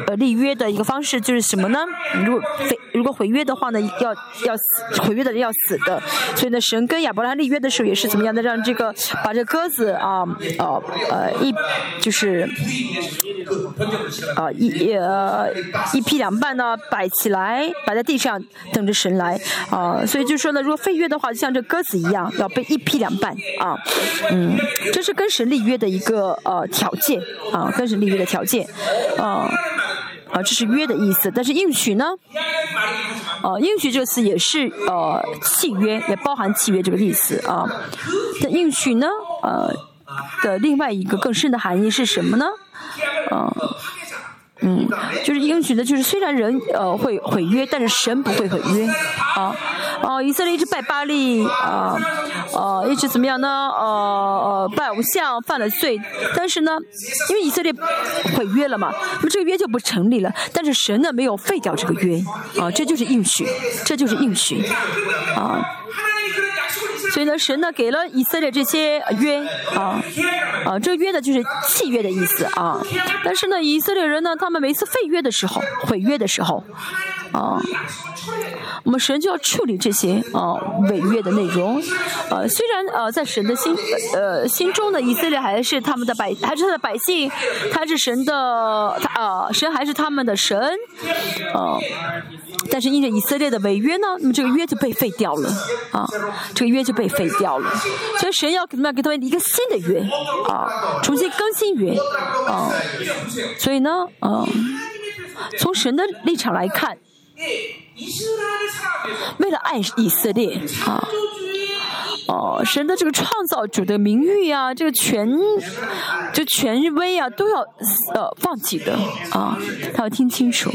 呃立约的一个方式就是什么呢？如果废如果毁约的话呢，要要死，毁约的要死的。所以呢，神跟亚伯拉罕立约的时候也是怎么样的？让这个把这鸽子啊呃呃一就是啊一呃一劈两半呢摆起来摆在地上等着神来。啊，所以就说呢，如果废约的话，就像这鸽子一样，要被一劈两半啊。嗯，这是跟神立约的一个呃条件啊，跟神立约的条件啊啊，这是约的意思。但是应许呢，啊，应许这个词也是呃契约，也包含契约这个意思啊。但应许呢，呃的另外一个更深的含义是什么呢？啊。嗯，就是应许的，就是虽然人呃会毁约，但是神不会毁约啊。哦，以色列一直拜巴利啊，呃，一直怎么样呢？呃呃，拜偶像犯了罪，但是呢，因为以色列毁约了嘛，那么这个约就不成立了。但是神呢没有废掉这个约啊，这就是应许，这就是应许啊。所以呢，神呢给了以色列这些约啊啊，这约呢就是契约的意思啊。但是呢，以色列人呢，他们每次废约的时候、毁约的时候啊，我们神就要处理这些啊违约的内容。呃，虽然呃在神的心呃心中呢，以色列还是他们的百，还是他的百姓，他是神的他啊，神还是他们的神啊。但是因着以色列的违约呢，那么这个约就被废掉了啊，这个约就被废掉了。所以神要怎么样给他们一个新的约啊，重新更新约啊。所以呢，啊，从神的立场来看，为了爱以色列啊，哦，神的这个创造主的名誉啊，这个权，这权威啊，都要呃放弃的啊，他要听清楚。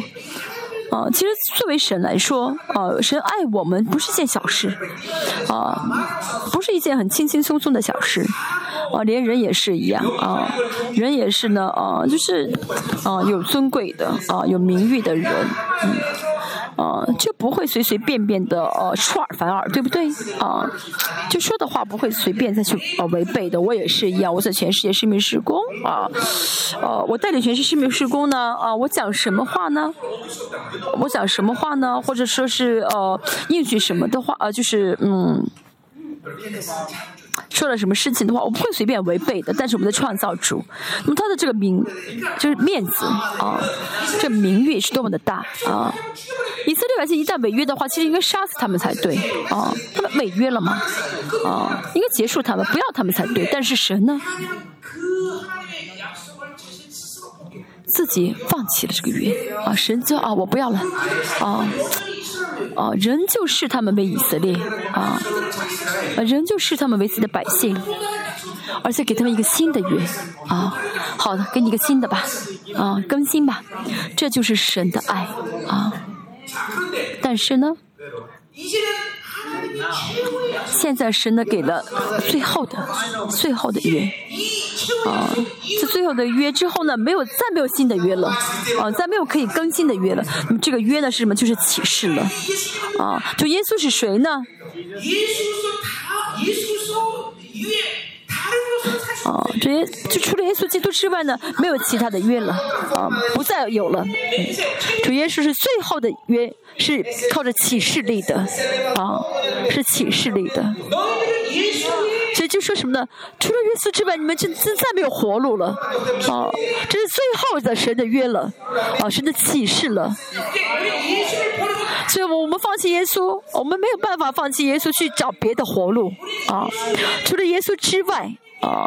啊，其实作为神来说，啊，神爱我们不是件小事，啊，不是一件很轻轻松松的小事，啊，连人也是一样，啊，人也是呢，啊，就是，啊，有尊贵的，啊，有名誉的人，嗯。啊，就不会随随便便的呃出尔反尔，对不对？啊，就说的话不会随便再去呃违背的。我也是一样，我在全世界是命施工啊，呃，我带领全世界生命施工呢啊，我讲什么话呢？我讲什么话呢？或者说是呃应许什么的话呃，就是嗯。说了什么事情的话，我不会随便违背的。但是我们的创造主，那么他的这个名就是面子啊，这名誉是多么的大啊！以色列百姓一旦违约的话，其实应该杀死他们才对啊！他们违约了嘛啊，应该结束他们，不要他们才对。但是神呢，自己放弃了这个约啊！神就啊，我不要了啊！啊，仍旧是他们为以色列啊，人就视他们为自己的百姓，而且给他们一个新的约啊。好的，给你一个新的吧，啊，更新吧，这就是神的爱啊。但是呢？现在神呢给了最后的、最后的约，啊，这最后的约之后呢，没有再没有新的约了，啊，再没有可以更新的约了。那么这个约呢是什么？就是启示了，啊，就耶稣是谁呢？啊，这些就除了耶稣基督之外呢，没有其他的约了，啊，不再有了。主耶稣是最后的约，是靠着启示力的，啊，是启示力的。就说什么呢？除了耶稣之外，你们就真再没有活路了，啊，这是最后的神的约了，啊，神的启示了。所以，我们放弃耶稣，我们没有办法放弃耶稣去找别的活路啊！除了耶稣之外啊，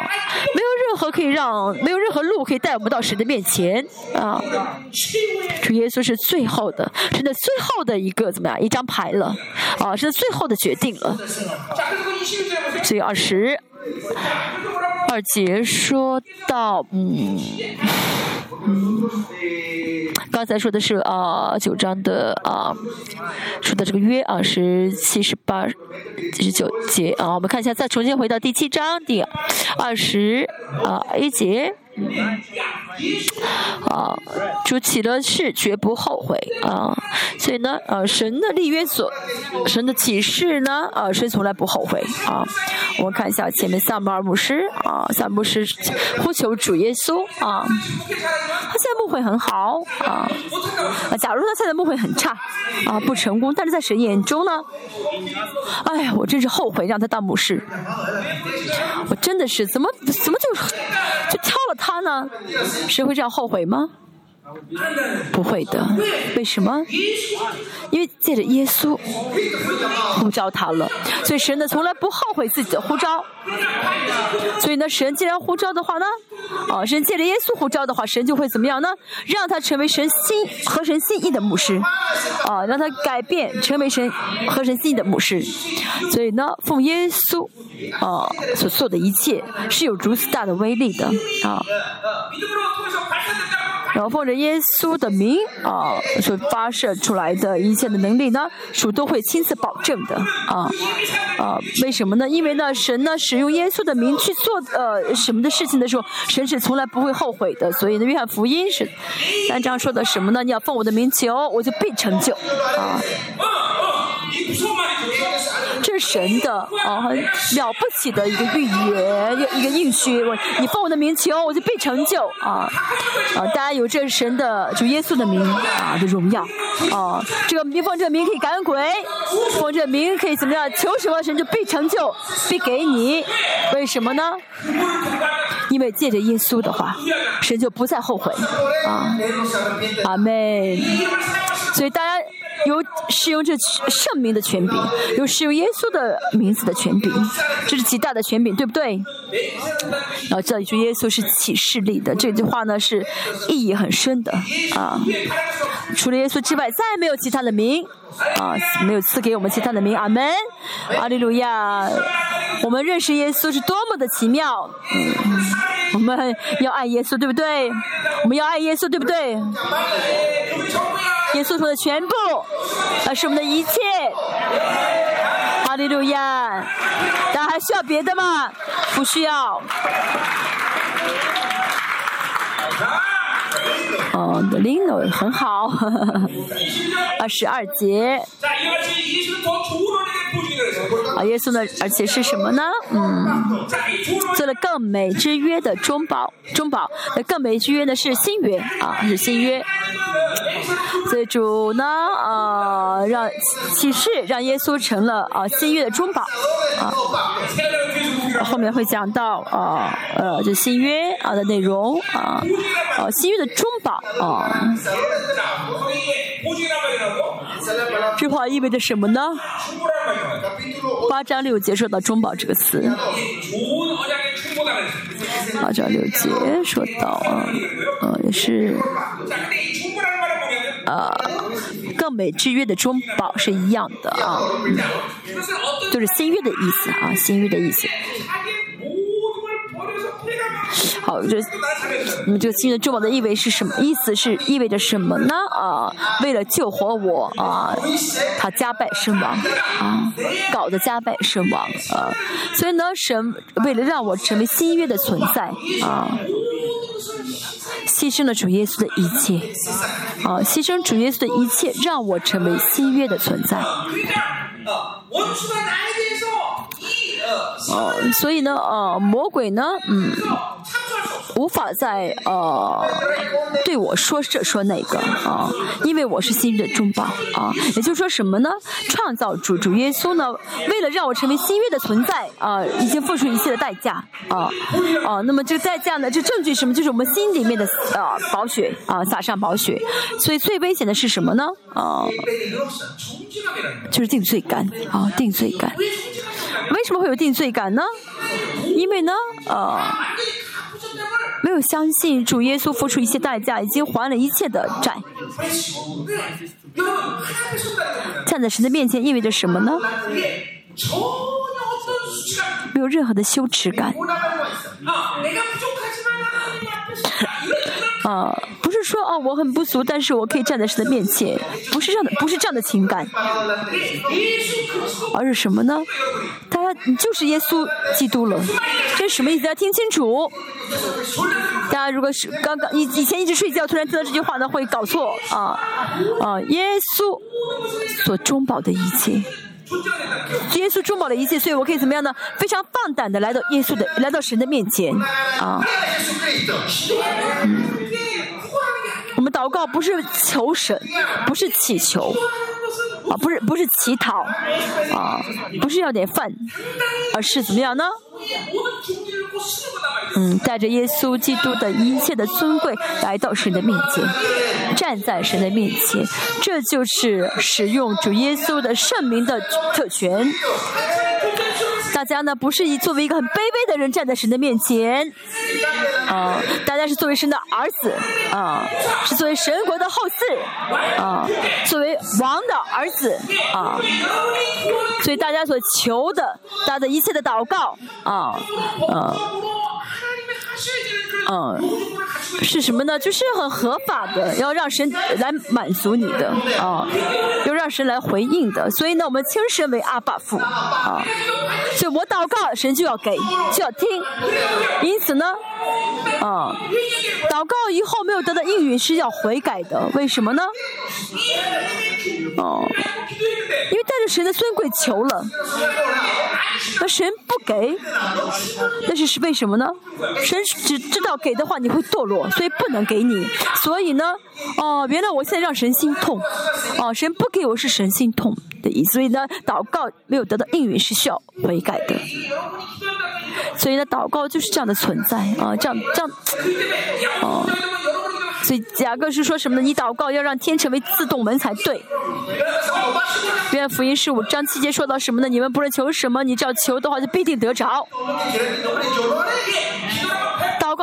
没有任何可以让，没有任何路可以带我们到神的面前啊！主耶稣是最后的，是的最后的一个怎么样？一张牌了啊！是最后的决定了。所以二十 二节说到，嗯。刚才说的是啊九章的啊说的这个约啊十七十八七十九节啊，我们看一下，再重新回到第七章第二十啊一节。啊，主起了誓，绝不后悔啊！所以呢，呃，神的立约所，神的启示呢，呃，神从来不后悔啊！我们看一下前面萨姆尔牧师啊，萨姆师呼求主耶稣啊，他现在牧会很好啊，假如他现在牧会很差啊，不成功，但是在神眼中呢，哎呀，我真是后悔让他当牧师，我真的是怎么怎么就就挑他呢？谁会这样后悔吗？不会的，为什么？因为借着耶稣呼召他了，所以神呢从来不后悔自己的呼召。所以呢，神既然呼召的话呢，啊，神借着耶稣呼召的话，神就会怎么样呢？让他成为神心和神心意的牧师，啊，让他改变成为神和神心意的牧师。所以呢，奉耶稣啊所做的一切是有如此大的威力的啊。然后奉着耶稣的名啊，所发射出来的一切的能力呢，主都会亲自保证的啊啊！为什么呢？因为呢，神呢使用耶稣的名去做呃什么的事情的时候，神是从来不会后悔的。所以呢，约翰福音是三章说的什么呢？你要奉我的名求，我就必成就啊。是神的啊，很了不起的一个预言，一个应许。我你奉我的名求，我就必成就啊啊！大家有这神的就耶稣的名啊的荣耀啊，这个名奉这个名可以赶鬼，奉这个名可以怎么样？求什么神就必成就，必给你。为什么呢？因为借着耶稣的话，神就不再后悔啊。阿妹，所以大家。有使用这圣名的权柄，有使用耶稣的名字的权柄，这是极大的权柄，对不对？然后这一句耶稣是启示力的，这句话呢是意义很深的啊。除了耶稣之外，再没有其他的名啊，没有赐给我们其他的名。阿门，阿利路亚。我们认识耶稣是多么的奇妙，嗯我们要爱耶稣，对不对？我们要爱耶稣，对不对？耶稣说的全部，啊是我们的一切。哈利路亚！大家还需要别的吗？不需要。哦，Lino 很好，二十二节。啊，耶稣呢？而且是什么呢？嗯，做了更美之约的中保，中保。那更美之约呢？是新约啊，是新约。所以主呢，啊，让启示让耶稣成了啊新约的中保啊。后面会讲到啊呃，这新约啊的内容啊，呃新约的中保啊。这话意味着什么呢？八章六节说到“中保”这个词。八章六节说到啊，呃，也是啊，更美之约的中保是一样的啊，就是新约的意思啊，新约的意思。好，这那么这个新的重宝的意味是什么？意思是意味着什么呢？啊，为了救活我啊，他加倍身亡啊，搞得加倍身亡啊，所以呢，神为了让我成为新约的存在啊，牺牲了主耶稣的一切啊，牺牲主耶稣的一切，让我成为新约的存在。呃，所以呢，呃，魔鬼呢，嗯，无法再呃对我说这说那个啊，因为我是新约的中保啊，也就是说什么呢？创造主主耶稣呢，为了让我成为新约的存在啊，已经付出一切的代价啊啊，那么这个代价呢，这证据什么？就是我们心里面的啊宝血啊撒上宝血，所以最危险的是什么呢？啊，就是定罪感啊，定罪感。为什么会有定罪感呢？因为呢，呃，没有相信主耶稣付出一切代价，已经还了一切的债。站在神的面前意味着什么呢？没有任何的羞耻感。啊，不是说哦，我很不俗，但是我可以站在神的面前，不是这样的，不是这样的情感，而是什么呢？他就是耶稣基督了，这是什么意思？要听清楚。大家如果是刚刚以以前一直睡觉，突然听到这句话呢，会搞错啊啊！耶稣所中保的一切，耶稣中保的一切，所以我可以怎么样呢？非常放胆的来到耶稣的，来到神的面前啊。嗯。我们祷告不是求神，不是祈求，啊，不是不是乞讨，啊，不是要点饭，而是怎么样呢？嗯，带着耶稣基督的一切的尊贵来到神的面前，站在神的面前，这就是使用主耶稣的圣名的特权。大家呢不是以作为一个很卑微的人站在神的面前，啊，大家是作为神的儿子，啊，是作为神国的后嗣，啊，作为王的儿子，啊，所以大家所求的，大家的一切的祷告，啊，啊。嗯，是什么呢？就是很合法的，要让神来满足你的啊，要让神来回应的。所以呢，我们称神为阿爸父啊，所以我祷告，神就要给，就要听。因此呢，啊，祷告以后没有得到应允是要悔改的。为什么呢？哦，因为带着神的尊贵求了，那神不给，那是是为什么呢？神只知道给的话你会堕落，所以不能给你。所以呢，哦，原来我现在让神心痛，哦，神不给我是神心痛的意思。所以呢，祷告没有得到应允是需要悔改的。所以呢，祷告就是这样的存在啊，这样这样，哦。所以雅各是说什么呢？你祷告要让天成为自动门才对。愿福音十五章七节说到什么呢？你们不论求什么，你只要求的话，就必定得着。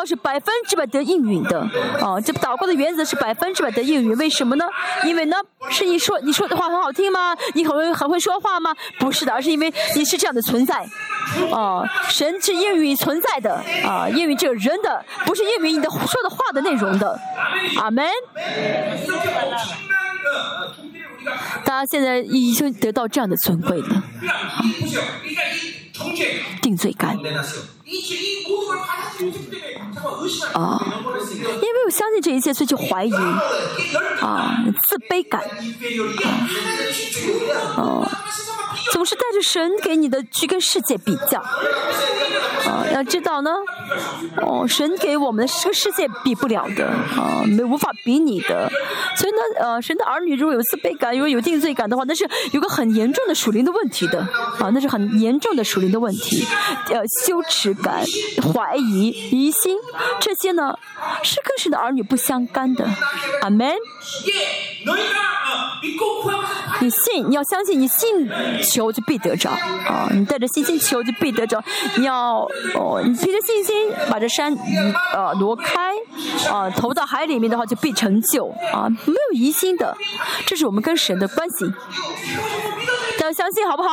是百分之百得应允的，啊，这祷告的原则是百分之百得应允。为什么呢？因为呢，是你说你说的话很好听吗？你很会很会说话吗？不是的，而是因为你是这样的存在，啊，神是应允存在的，啊，应允这个人的，不是应允你的说的话的内容的。阿门。大家现在已经得到这样的尊贵了，定罪感。啊，因为我相信这一切，所以就怀疑。啊，自卑感。啊，总是带着神给你的去跟世界比较啊，要知道呢，哦，神给我们的这个世界比不了的啊，没无法比拟的，所以呢，呃，神的儿女如果有自卑感，如果有定罪感的话，那是有个很严重的属灵的问题的啊，那是很严重的属灵的问题，呃，羞耻感、怀疑、疑心。这些呢，是跟神的儿女不相干的，阿门。你信，你要相信，你信求就必得着啊！你带着信心求就必得着。你要哦，你凭着信心把这山呃挪开啊，投到海里面的话就必成就啊！没有疑心的，这是我们跟神的关系。要相信好不好？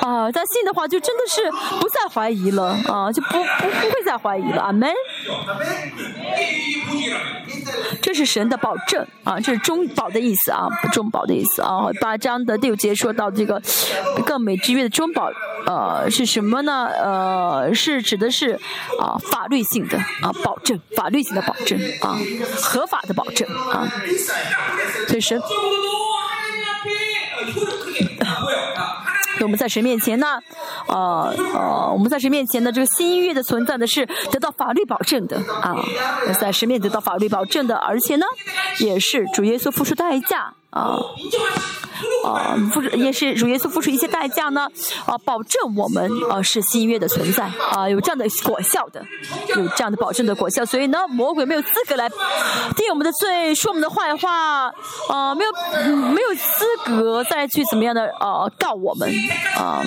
啊，他信的话就真的是不再怀疑了啊，就不不不会再怀疑了。阿门。这是神的保证啊，这是中保的意思啊，中保的意思啊。八章的第五节说到这个更美之约的中保，呃，是什么呢？呃，是指的是啊法律性的啊保证，法律性的保证啊，合法的保证啊。所以神。我们在神面前呢，呃呃，我们在神面前的这个新约的存在呢是得到法律保证的啊，在神面得到法律保证的，而且呢，也是主耶稣付出代价啊。啊，付出也是主耶稣付出一些代价呢，啊，保证我们啊是新约的存在啊，有这样的果效的，有这样的保证的果效，所以呢，魔鬼没有资格来定我们的罪，说我们的坏话，啊，没有没有资格再去怎么样的啊告我们啊。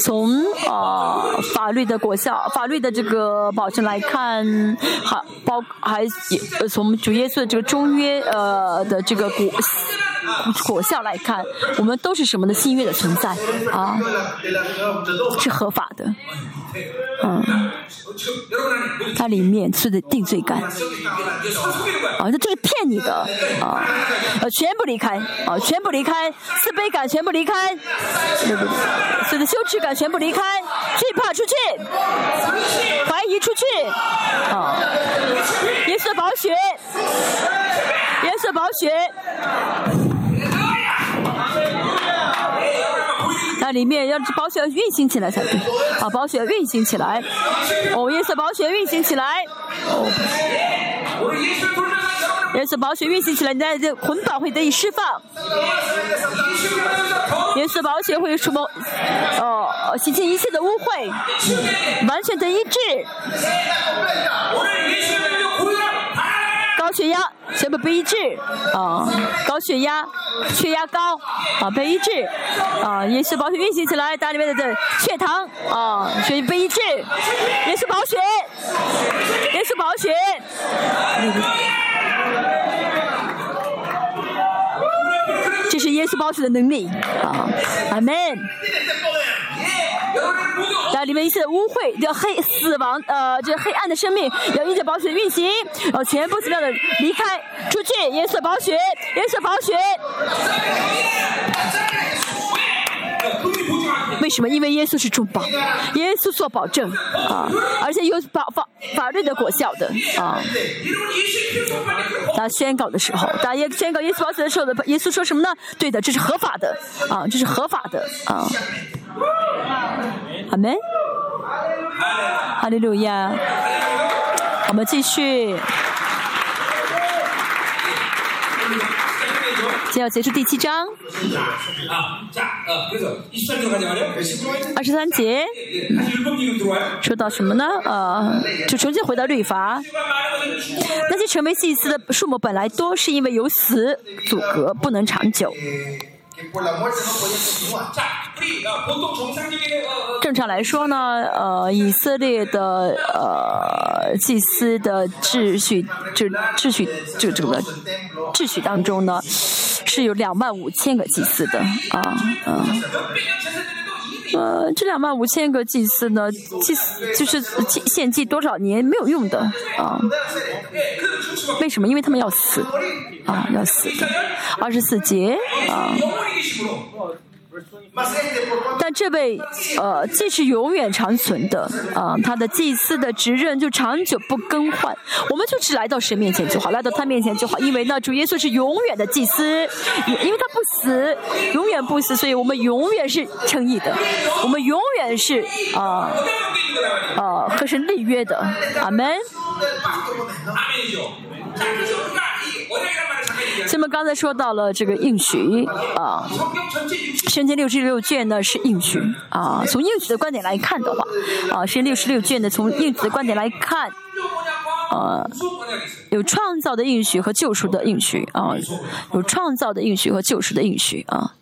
从啊法律的果效、法律的这个保证来看，还包还从主耶稣的这个中约呃的这个果。果效来看，我们都是什么的新约的存在啊，是合法的，嗯，它里面是的定罪感，啊，这就是骗你的啊，呃，全部离开啊，全部离开，自卑感全部离开，对不对？所有的羞耻感全部离开，惧怕出去，怀疑出去，啊，颜色保血，颜色保血。那里面要保险运行起来才对，啊，保险运行起来，哦，颜色保险运行起来，哦，颜色保险运行起来，你的这捆绑会得以释放，颜色保险会什么？哦，洗净一切的污秽，完全的医治。高血压全部被医治啊！高血压、血压高啊，被医治啊！也是保险运行起来，大里面的这血糖啊，血被医治，也是保险，也是保险。这是耶稣保险的能力啊！阿门。在里面一切的污秽，叫黑死亡，呃，这黑暗的生命，要一切保血运行，然后全部死掉的离开出去，耶稣保血，颜色保血。为什么？因为耶稣是重保，耶稣做保证啊，而且有法法法律的果效的啊。他宣告的时候，大家宣告耶稣保险的时候的耶稣说什么呢？对的，这是合法的啊，这是合法的啊。好没，哈利路亚。我们继续，要结束第七章。二十三节，说到什么呢？呃，就重新回到律法。那些成为祭司的数目本来多，是因为有死阻隔，不能长久。正常来说呢，呃，以色列的呃祭司的秩序，就秩序就这个秩序当中呢，是有两万五千个祭司的啊，嗯。呃，呃这两万五千个祭司呢，祭司就是献祭多少年没有用的啊？为什么？因为他们要死啊，要死的。二十四节啊。但这位呃既是永远长存的啊，他的祭司的职任就长久不更换。我们就只来到神面前就好，来到他面前就好，因为呢主耶稣是永远的祭司，因为他不死，永远不死，所以我们永远是称义的，我们永远是啊啊和神立约的，阿门。那么刚才说到了这个应许啊，圣经六十六卷呢是应许啊。从应许的观点来看的话，啊，圣经六十六卷呢从应许的观点来看，啊，有创造的应许和救赎的应许啊，有创造的应许和救赎的应许啊。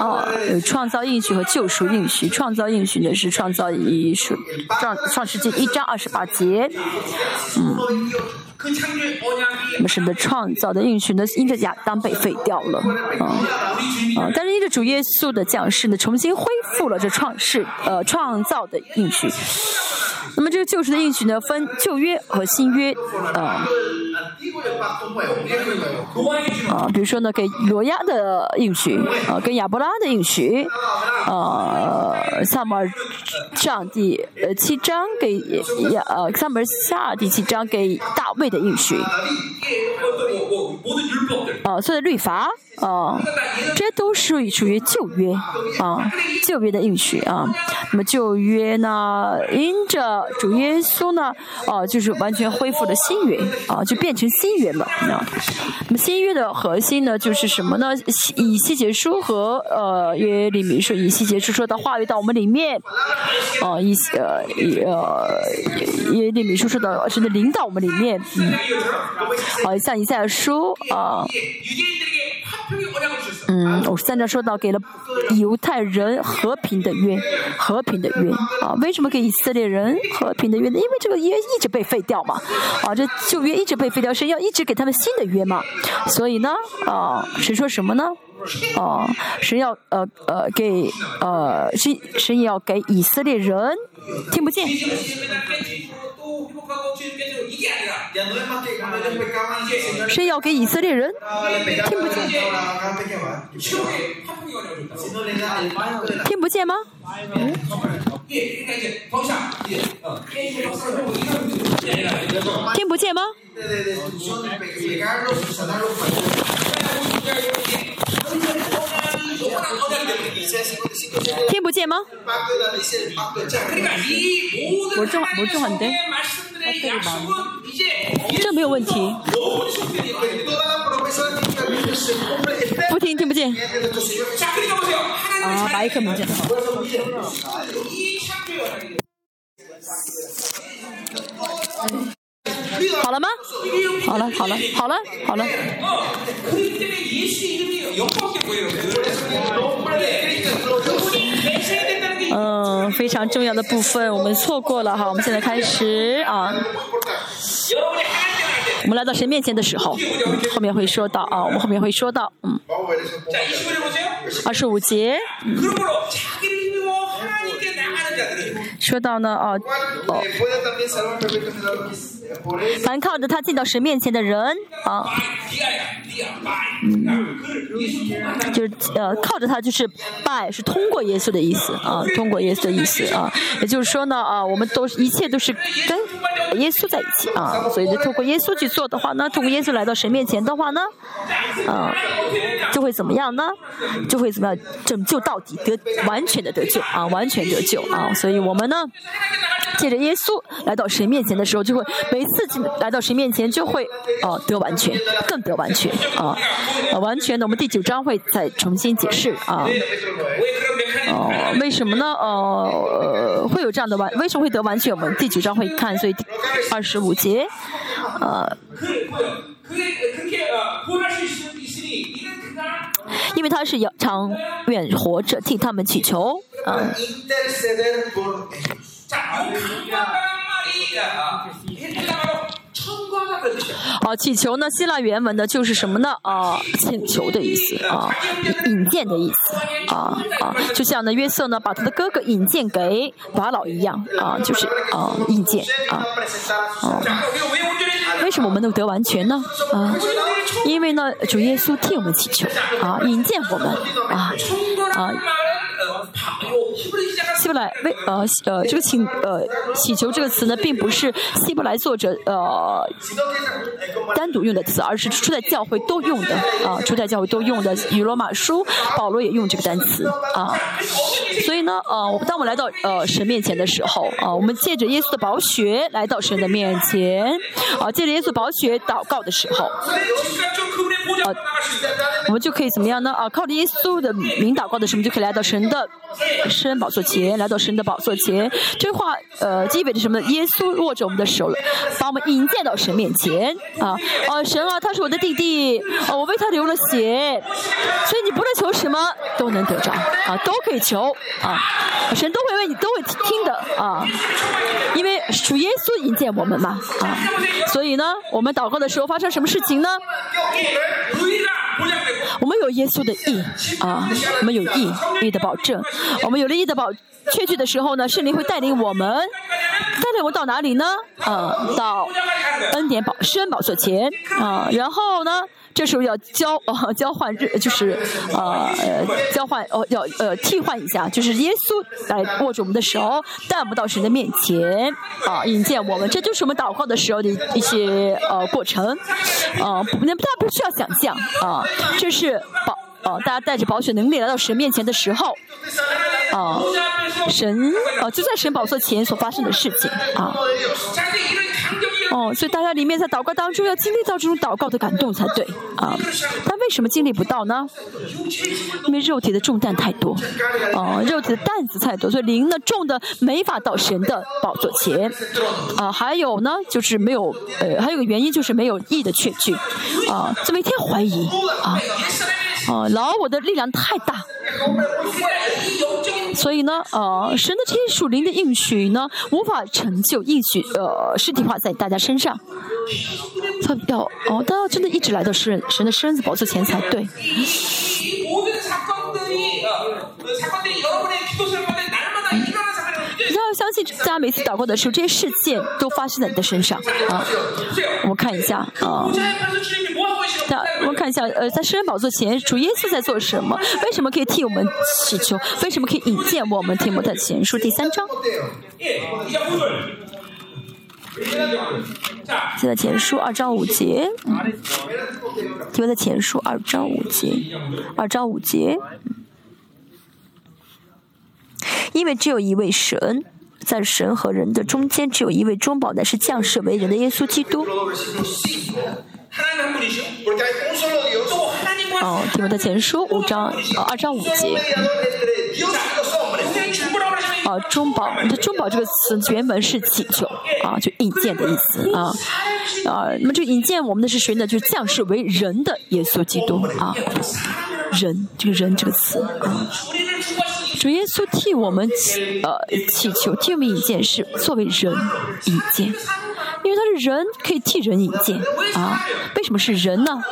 哦，有创造应许和救赎应许。创造应许呢是创造一数创创世纪一章二十八节，嗯，我们神的创造的应许呢，因着亚当被废掉了，啊啊，但是因着主耶稣的降世呢，重新恢复了这创世呃创造的应许。那么这个救赎的应许呢，分旧约和新约，啊。啊，比如说呢，给罗亚的应许，啊，跟亚伯拉的应许，呃，萨母尔上第呃七章给亚呃萨母尔下第七章给大卫的应许，啊，所有的律法。啊，这都属于属于旧约啊，旧约的应许啊。那么旧约呢，因着主耶稣呢，啊，就是完全恢复了新约啊，就变成新约了啊。那么新约的核心呢，就是什么呢？以细节书和呃约里米说以细节书说的话语到我们里面，啊，以呃呃耶利米书说的是的领导我们里面，嗯，好像以赛亚书啊。嗯，我三章说到给了犹太人和平的约，和平的约啊，为什么给以色列人和平的约呢？因为这个约一直被废掉嘛，啊，这旧约一直被废掉，神要一直给他们新的约嘛，所以呢，啊，神说什么呢？啊，神要呃呃给呃神神要给以色列人听不见。是要给以色列人听不见？听不见吗？听不见吗？听不见吗？我重我重很的。这没有问题。不听听不见。啊，麦克没见好。好了吗？好了，好了，好了，好了。嗯，非常重要的部分我们错过了哈，我们现在开始啊。我们来到神面前的时候，后面会说到啊，我们后面会说到，嗯。二十五节。说到呢，哦，哦，凡靠着他进到神面前的人，啊，嗯，就是呃，靠着他就是拜，是通过耶稣的意思啊，通过耶稣的意思啊，也就是说呢，啊，我们都一切都是跟耶稣在一起啊，所以就通过耶稣去做的话呢，通过耶稣来到神面前的话呢，啊，就会怎么样呢？就会怎么样拯救到底，得完全的得救啊，完全得救啊，所以我们呢。借着耶稣来到神面前的时候，就会每次进来到神面前就会哦得完全，更得完全啊，完全的。我们第九章会再重新解释啊，哦，为什么呢？呃，会有这样的完，为什么会得完全？我们第九章会看，所以二十五节，呃。因为他是要长远活着，替他们祈求啊。啊，祈求呢？希腊原文呢，就是什么呢？啊，请求的意思啊，引荐的意思啊啊，就像呢，约瑟呢，把他的哥哥引荐给法老一样啊，就是啊，引荐啊啊。为什么我们能得完全呢？啊，因为呢，主耶稣替我们祈求啊，引荐我们啊啊。来为呃呃这个请呃祈求这个词呢，并不是希伯来作者呃单独用的词，而是初代教会都用的啊，初代教会都用的。与罗马书保罗也用这个单词啊，所以呢呃，当我们来到呃神面前的时候啊，我们借着耶稣的宝血来到神的面前啊，借着耶稣宝血祷告的时候啊，我们就可以怎么样呢啊？靠着耶稣的名祷告的时候，我们就可以来到神的。圣宝座前，来到神的宝座前，这话呃意味着什么？耶稣握着我们的手了，把我们引荐到神面前啊！哦，神啊，他是我的弟弟，哦，我为他流了血，所以你不论求什么都能得着啊，都可以求啊，神都会为你，都会听的啊，因为主耶稣引荐我们嘛啊，所以呢，我们祷告的时候发生什么事情呢？我们有耶稣的义啊，我们有义义的保证。我们有了义的保确据的时候呢，圣灵会带领我们带领我到哪里呢？啊，到恩典宝圣恩宝座前啊，然后呢？这时候要交呃交换日就是呃交换哦要呃替换一下，就是耶稣来握住我们的手，带我们到神的面前啊引荐我们，这就是我们祷告的时候的一些呃过程啊，那大家不需要想象啊，这是保哦大家带着保险能力来到神面前的时候啊，神啊就在神宝座前所发生的事情啊。哦，所以大家里面在祷告当中要经历到这种祷告的感动才对啊。但为什么经历不到呢？因为肉体的重担太多，哦，肉体的担子太多，所以灵呢重的没法到神的宝座前啊。还有呢，就是没有呃，还有个原因就是没有义的确据啊，就每天怀疑啊啊，老我的力量太大。所以呢，呃，神的这些属灵的应许呢，无法成就应许，呃，实体化在大家身上。他要哦，他要真的一直来到神神的身子宝座前才对。你要相信，大家每次祷告的时候，这些事件都发生在你的身上啊。我们看一下啊。我们看一下，呃，在圣人宝座前，主耶稣在做什么？为什么可以替我们祈求？为什么可以引荐我们？提摩太前书第三章。现在前书二章五节，提摩太前书二章五节，二章五节。因为只有一位神，在神和人的中间，只有一位中保，乃是降世为人的耶稣基督。哦，提摩太前书五章呃二章五节。中保，这中保这个词原本是祈求啊，就引荐的意思啊啊。那么这引荐我们的是谁呢？就是降世为人的耶稣基督啊，人这个人这个词啊。主耶稣替我们祈呃祈求，替我们引荐是作为人引荐，因为他是人，可以替人引荐啊。为什么是人呢？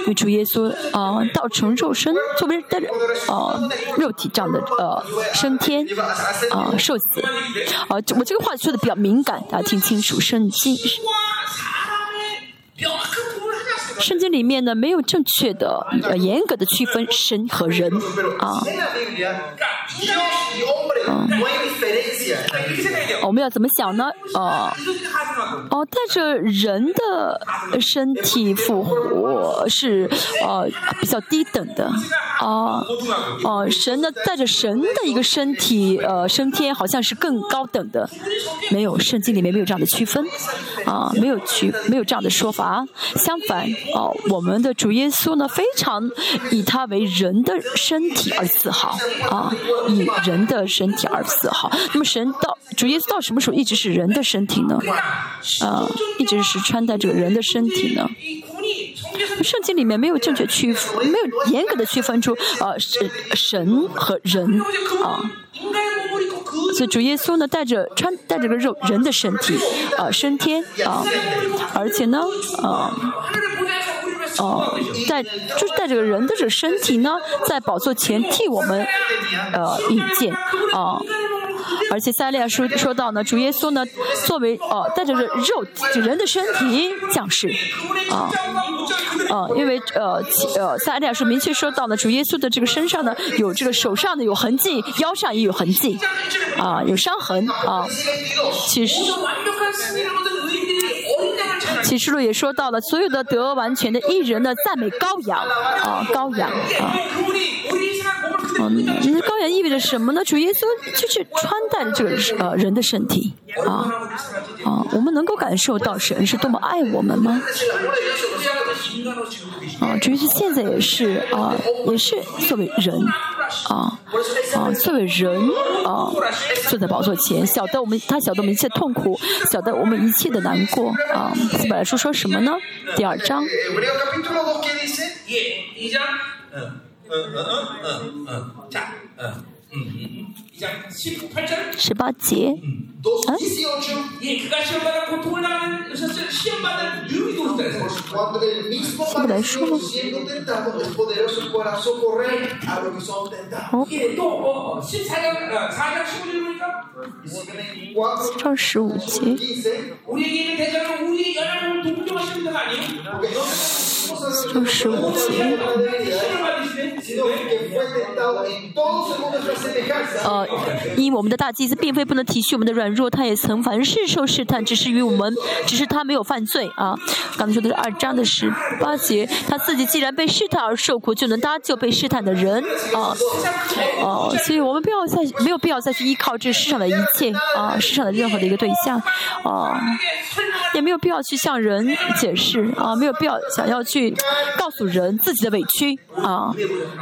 因为主耶稣啊，道成肉身，作为带着啊肉体这样的呃升天啊受死啊，我这个话说的比较敏感，大家听清楚，圣经。圣经里面呢，没有正确的、呃严格的区分神和人啊。嗯，我们要怎么想呢？哦，哦，带着人的身体复活是呃比较低等的啊。哦，神呢带着神的一个身体呃升天，好像是更高等的。没有，圣经里面没有这样的区分啊，没有区，没有这样的说法。相反。哦，我们的主耶稣呢，非常以他为人的身体而自豪啊，以人的身体而自豪。那么神到主耶稣到什么时候一直是人的身体呢？啊，一直是穿戴这个人的身体呢？圣经里面没有正确区分，没有严格的区分出呃神神和人啊。所以主耶稣呢，带着穿带着个肉人的身体啊升天啊，而且呢啊。哦，带就是带着个人的这个身体呢，在宝座前替我们呃引荐啊，而且塞利亚说说到呢，主耶稣呢作为哦带着个肉就人的身体降世啊啊，因为呃呃塞利亚是明确说到呢，主耶稣的这个身上呢有这个手上呢有痕迹，腰上也有痕迹啊，有伤痕啊，其实。启示录也说到了，所有的得完全的艺人的赞美羔羊啊，羔羊啊，嗯，那羔羊意味着什么呢？主耶稣就是穿戴着这个呃人的身体啊啊，我们能够感受到神是多么爱我们吗？啊，主耶稣现在也是啊，也是作为人。啊啊！作为人啊，坐在宝座前，晓得我们，他晓得我们一切痛苦，晓得我们一切的难过啊。本来说说什么呢？第二章。嗯嗯嗯嗯嗯加嗯嗯嗯嗯十八节。不来说吗？哦。唱十五节。唱十五节。呃，因我们的大祭司并非不能体恤我们的软弱，他也曾凡事受试探，只是与我们，只是他没有犯罪啊。刚才说的是二章的十八节，他自己既然被试探而受苦，就能搭救被试探的人啊。哦，所以我们不要再没有必要再去依靠这世上的一切啊，世上的任何的一个对象啊，也没有必要去向人解释啊，没有必要想要去告诉人自己的委屈啊。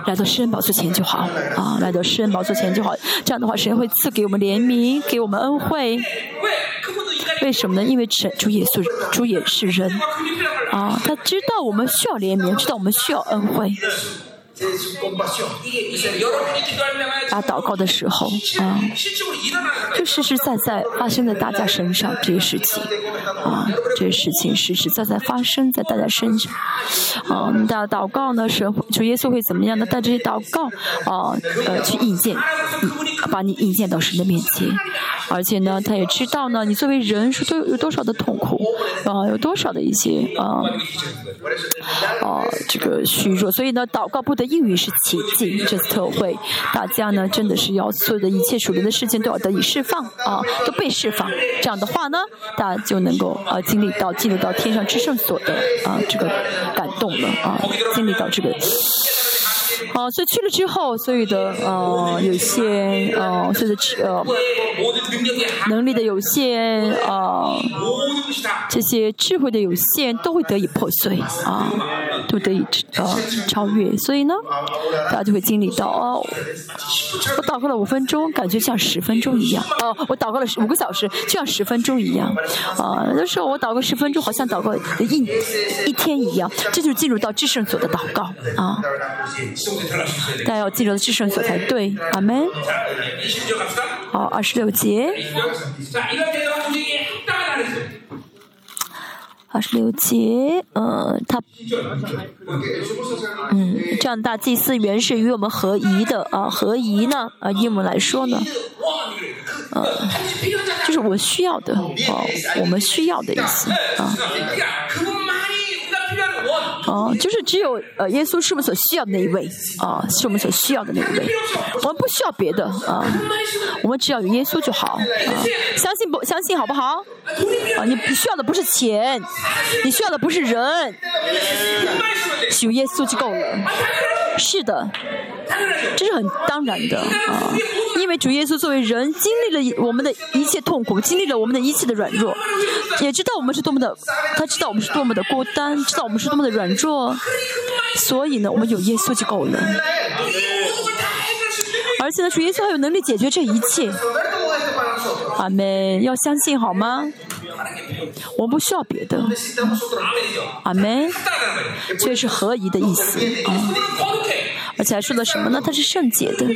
来到施恩宝座前就好啊，来到施恩宝座前就好。这样的话，神会赐给我们怜悯，给我们恩惠。为什么呢？因为主主耶稣主也是人啊，他知道我们需要怜悯，知道我们需要恩惠。啊，祷告的时候啊，就实实在在发生在大家身上这些事情啊，这些事情实实在在发生在大家身上啊。大家祷告呢，神主耶稣会怎么样呢？带这些祷告啊，呃，去引荐，把你引荐到神的面前。而且呢，他也知道呢，你作为人是都有多少的痛苦啊，有多少的一些啊啊这个虚弱。所以呢，祷告不得。应允是奇迹，这次特会，大家呢真的是要所有的一切属灵的事情都要得以释放啊，都被释放。这样的话呢，大家就能够啊经历到进入到天上至圣所的啊这个感动了啊，经历到这个。啊，所以去了之后，所有的呃有限呃，所有的呃能力的有限啊，这些智慧的有限都会得以破碎啊，都得以呃超越。所以呢，大家就会经历到哦，我祷告了五分钟，感觉像十分钟一样。哦，我祷告了五个小时，就像十分钟一样。啊，那时候我祷告十分钟，好像祷告一一天一样。这就进入到至圣所的祷告啊。大家要记住至圣所才对，阿门。好，二十六节。二十六节，呃，他，嗯，这样大祭司原是与我们合宜的啊，合宜呢，啊，英文来说呢，呃，就是我需要的，哦，我们需要的意思啊。哦，就是只有呃，耶稣是我们所需要的那一位啊，是我们所需要的那一位，我们不需要别的啊，我们只要有耶稣就好啊，相信不相信好不好？啊，你需要的不是钱，你需要的不是人，有耶稣就够了。是的，这是很当然的啊，因为主耶稣作为人，经历了我们的一切痛苦，经历了我们的一切的软弱，也知道我们是多么的，他知道我们是多么的孤单，知道我们是多么的软弱，所以呢，我们有耶稣就够了。而且呢，主耶稣还有能力解决这一切。阿门，要相信好吗？我们不需要别的。阿门，这是合宜的意思啊。而且还说的什么呢？他是圣洁的，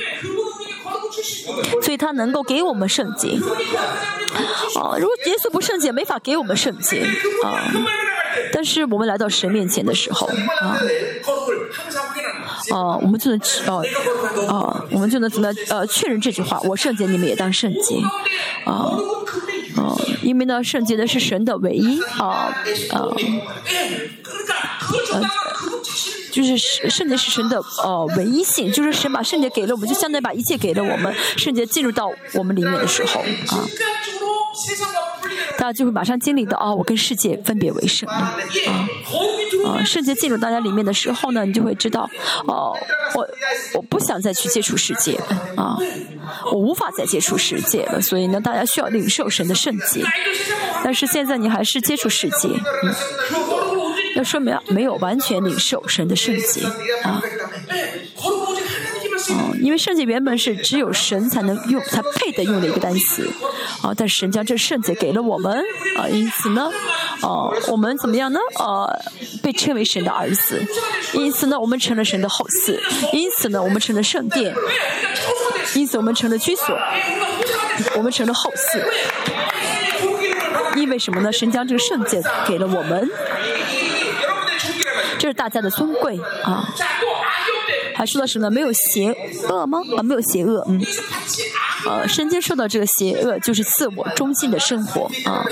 所以他能够给我们圣经。啊，如果耶稣不圣洁，没法给我们圣经啊。但是我们来到神面前的时候啊。啊，我们就能啊，啊，我们就能怎么呃确认这句话？我圣洁，你们也当圣洁，啊啊，因为呢，圣洁的是神的唯一啊啊，就是圣洁是神的呃唯一性，就是神把圣洁给了我们，就相当于把一切给了我们，圣洁进入到我们里面的时候啊。大家就会马上经历到啊，我跟世界分别为圣了啊啊！圣洁进入大家里面的时候呢，你就会知道哦，我我不想再去接触世界啊，我无法再接触世界了，所以呢，大家需要领受神的圣洁。但是现在你还是接触世界，嗯，那说明没有完全领受神的圣洁啊。因为圣洁原本是只有神才能用、才配得用的一个单词，啊，但是神将这圣洁给了我们，啊，因此呢，哦，我们怎么样呢？呃，被称为神的儿子，因此呢，我们成了神的后嗣，因此呢，我们成了圣殿，因此我们成了居所。我们成了后嗣。因为什么呢？神将这个圣洁给了我们，这是大家的尊贵啊。还说到什么呢？没有邪恶吗？啊，没有邪恶，嗯。呃，圣经说到这个邪恶，就是自我中心的生活啊。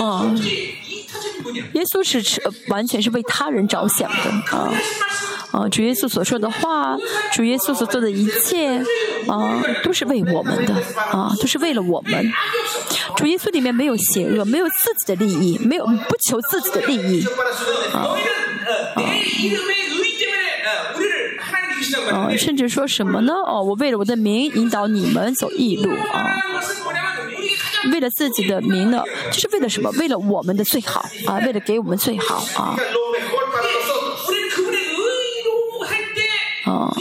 啊。耶稣是完全是为他人着想的啊。啊，主耶稣所说的话，主耶稣所做的一切，啊，都是为我们的，啊，都是为了我们。主耶稣里面没有邪恶，没有自己的利益，没有不求自己的利益，啊，啊，甚至说什么呢？哦，我为了我的名引导你们走义路，啊，为了自己的名呢，就是为了什么？为了我们的最好，啊，为了给我们最好，啊。啊，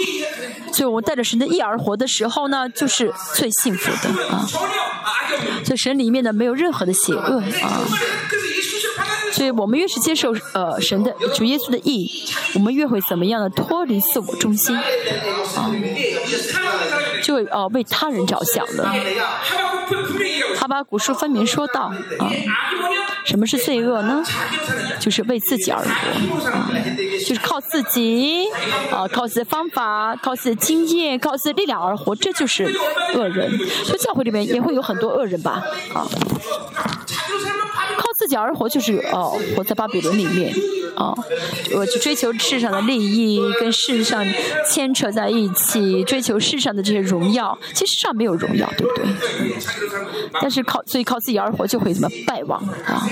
所以我带着神的意而活的时候呢，就是最幸福的啊。所以神里面呢，没有任何的邪恶啊。所以我们越是接受呃神的主耶稣的意，我们越会怎么样的脱离自我中心啊，就会啊为他人着想了。他把古书分明说到啊。什么是罪恶呢？就是为自己而活，啊，就是靠自己，啊，靠自己的方法，靠自己的经验，靠自己的力量而活，这就是恶人。所以教会里面也会有很多恶人吧，啊。靠自己而活就是哦，活在巴比伦里面，啊，我去追求世上的利益，跟世上牵扯在一起，追求世上的这些荣耀，其实世上没有荣耀，对不对？但是靠，所以靠自己而活就会怎么败亡啊？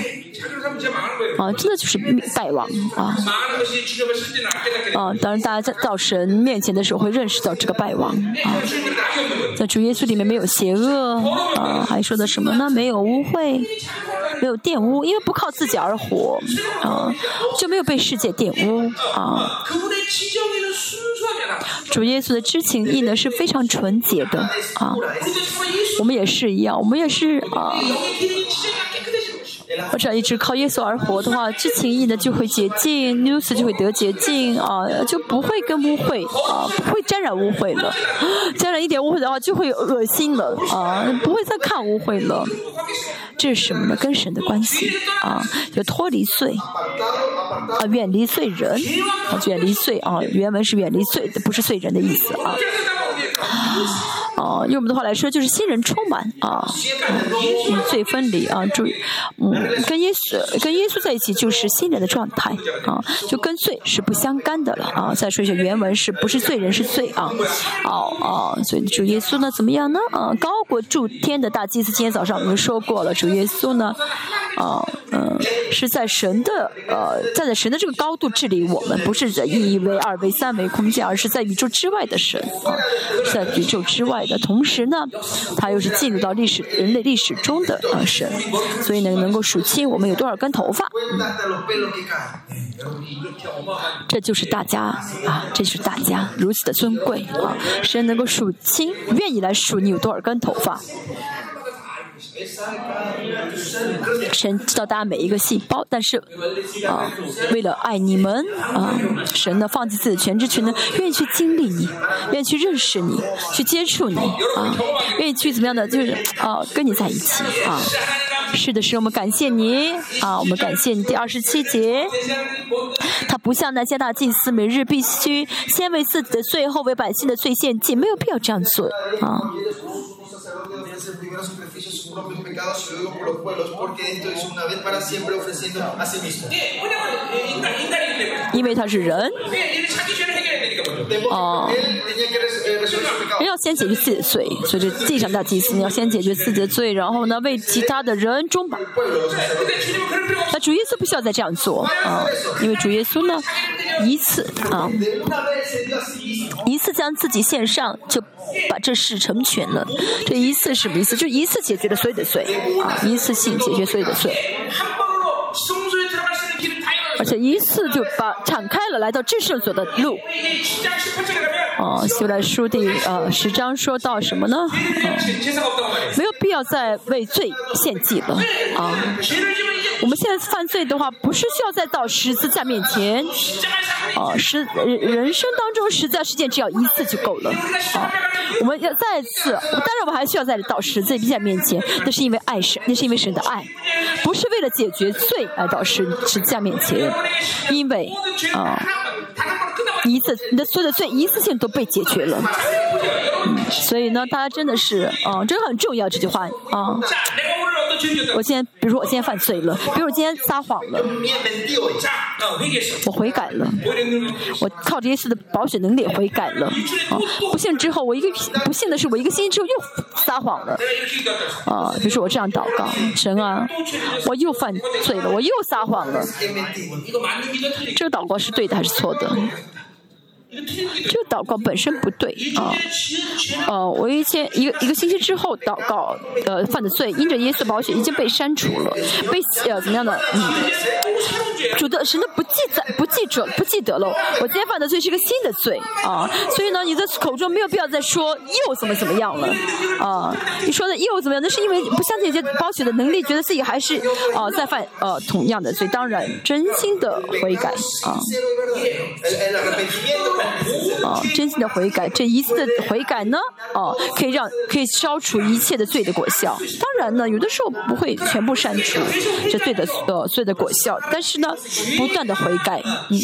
啊，真的就是败亡啊！啊，当然大家在到神面前的时候会认识到这个败亡啊。在主耶稣里面没有邪恶啊，还说的什么呢？没有污秽。没有玷污，因为不靠自己而活，啊，就没有被世界玷污啊。主耶稣的知情意呢是非常纯洁的啊，我们也是一样，我们也但是啊。我只要一直靠耶稣而活的话，知情意呢就会洁净，news 就会得洁净啊，就不会跟污秽啊，不会沾染污秽了。沾染一点污秽的话，就会恶心了啊，不会再看污秽了。这是什么呢？跟神的关系啊，就脱离罪啊，远离罪人啊，远离罪啊，原文是远离罪的，不是罪人的意思。啊，用我们的话来说，就是新人充满啊，与罪分离啊，注意，嗯，跟耶稣跟耶稣在一起就是新人的状态啊，就跟罪是不相干的了啊。再说一下原文是不是罪人是罪啊？哦哦，所以主耶稣呢怎么样呢？啊，高过诸天的大祭司，今天早上我们说过了，主耶稣呢，啊嗯，是在神的呃站在神的这个高度治理我们，不是在一维、二维、三维空间，而是在宇宙之外的神啊，在宇宙之外。的。同时呢，他又是进入到历史人类历史中的啊神，所以呢能够数清我们有多少根头发，这就是大家啊，这就是大家如此的尊贵啊，神能够数清，愿意来数你有多少根头发。神知道大家每一个细胞，但是啊，为了爱你们啊，神呢放弃自己的全知全能，愿意去经历你，愿意去认识你，去接触你啊，愿意去怎么样的，就是啊，跟你在一起啊。是的，是我们感谢你啊，我们感谢你。第二十七节，他不像那些大祭司，每日必须先为自己的罪，后为百姓的罪献祭，没有必要这样做啊。因为他是人。哦，人要先解决自己的罪，所以这地上大祭司要先解决自己的罪，然后呢为其他的人中保。那主耶稣不需要再这样做啊，因为主耶稣呢一次啊一次将自己献上，就把这事成全了。这一次是什么意思？就一次解决了所有的罪啊，一次性解决所有的罪。而且一次就把敞开了来到至圣所的路。哦，希伯来书第呃十章说到什么呢？没有必要再为罪献祭了啊。我们现在犯罪的话，不是需要再到十字架面前，啊，十人人生当中十字架事件只要一次就够了，啊，我们要再次，当然我们还需要再到十字架面前，那是因为爱神，那是因为神的爱，不是为了解决罪来到十十字架面前，因为啊，一次你的所有的罪一次性都被解决了，嗯，所以呢，大家真的是，啊，这个很重要这句话啊。我今天，比如说我今天犯罪了，比如我今天撒谎了，我悔改了，我靠这些事的保险能力悔改了。啊，不幸之后，我一个不幸的是，我一个星期之后又撒谎了。啊，比如说我这样祷告，神啊，我又犯罪了，我又撒谎了。这个祷告是对的还是错的？这个祷告本身不对啊，呃，我一天一个一个星期之后祷告，呃，犯的罪，因着耶稣宝血已经被删除了，被呃怎么样的？嗯，主的神的不记载，不记着，不记得了。我今天犯的罪是个新的罪啊，所以呢，你的口中没有必要再说又怎么怎么样了啊？你说的又怎么样？那是因为不相信这宝血的能力，觉得自己还是啊在犯呃同样的罪。当然，真心的悔改啊。啊，真心的悔改，这一次的悔改呢，啊，可以让可以消除一切的罪的果效。当然呢，有的时候不会全部删除这罪的呃罪的果效，但是呢，不断的悔改，嗯，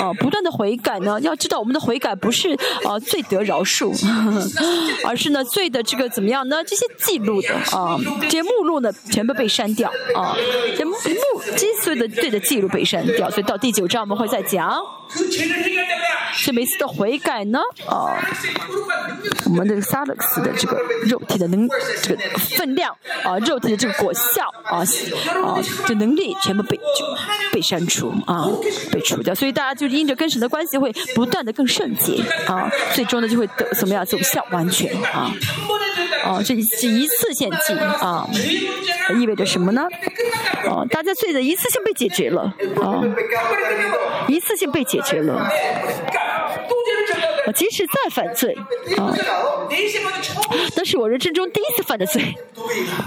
哦，不断的悔改呢，要知道我们的悔改不是啊罪得饶恕，而是呢罪的这个怎么样呢？这些记录的啊，这些目录呢全部被删掉啊，这目这些的罪的记录被删掉，所以到第九章我们会再讲。所以每次的悔改呢，啊，我们这个萨勒斯的这个肉体的能这个分量啊，肉体的这个果效啊啊，这能力全部被就被删除啊，被除掉。所以大家就是因着跟神的关系会不断的更圣洁啊，最终呢就会得怎么样走向完全啊啊，这是一次献祭啊，意味着什么呢？啊，大家罪的一次性被解决了啊，一次性被解决了。我，即使再犯罪啊，那是我人生中第一次犯的罪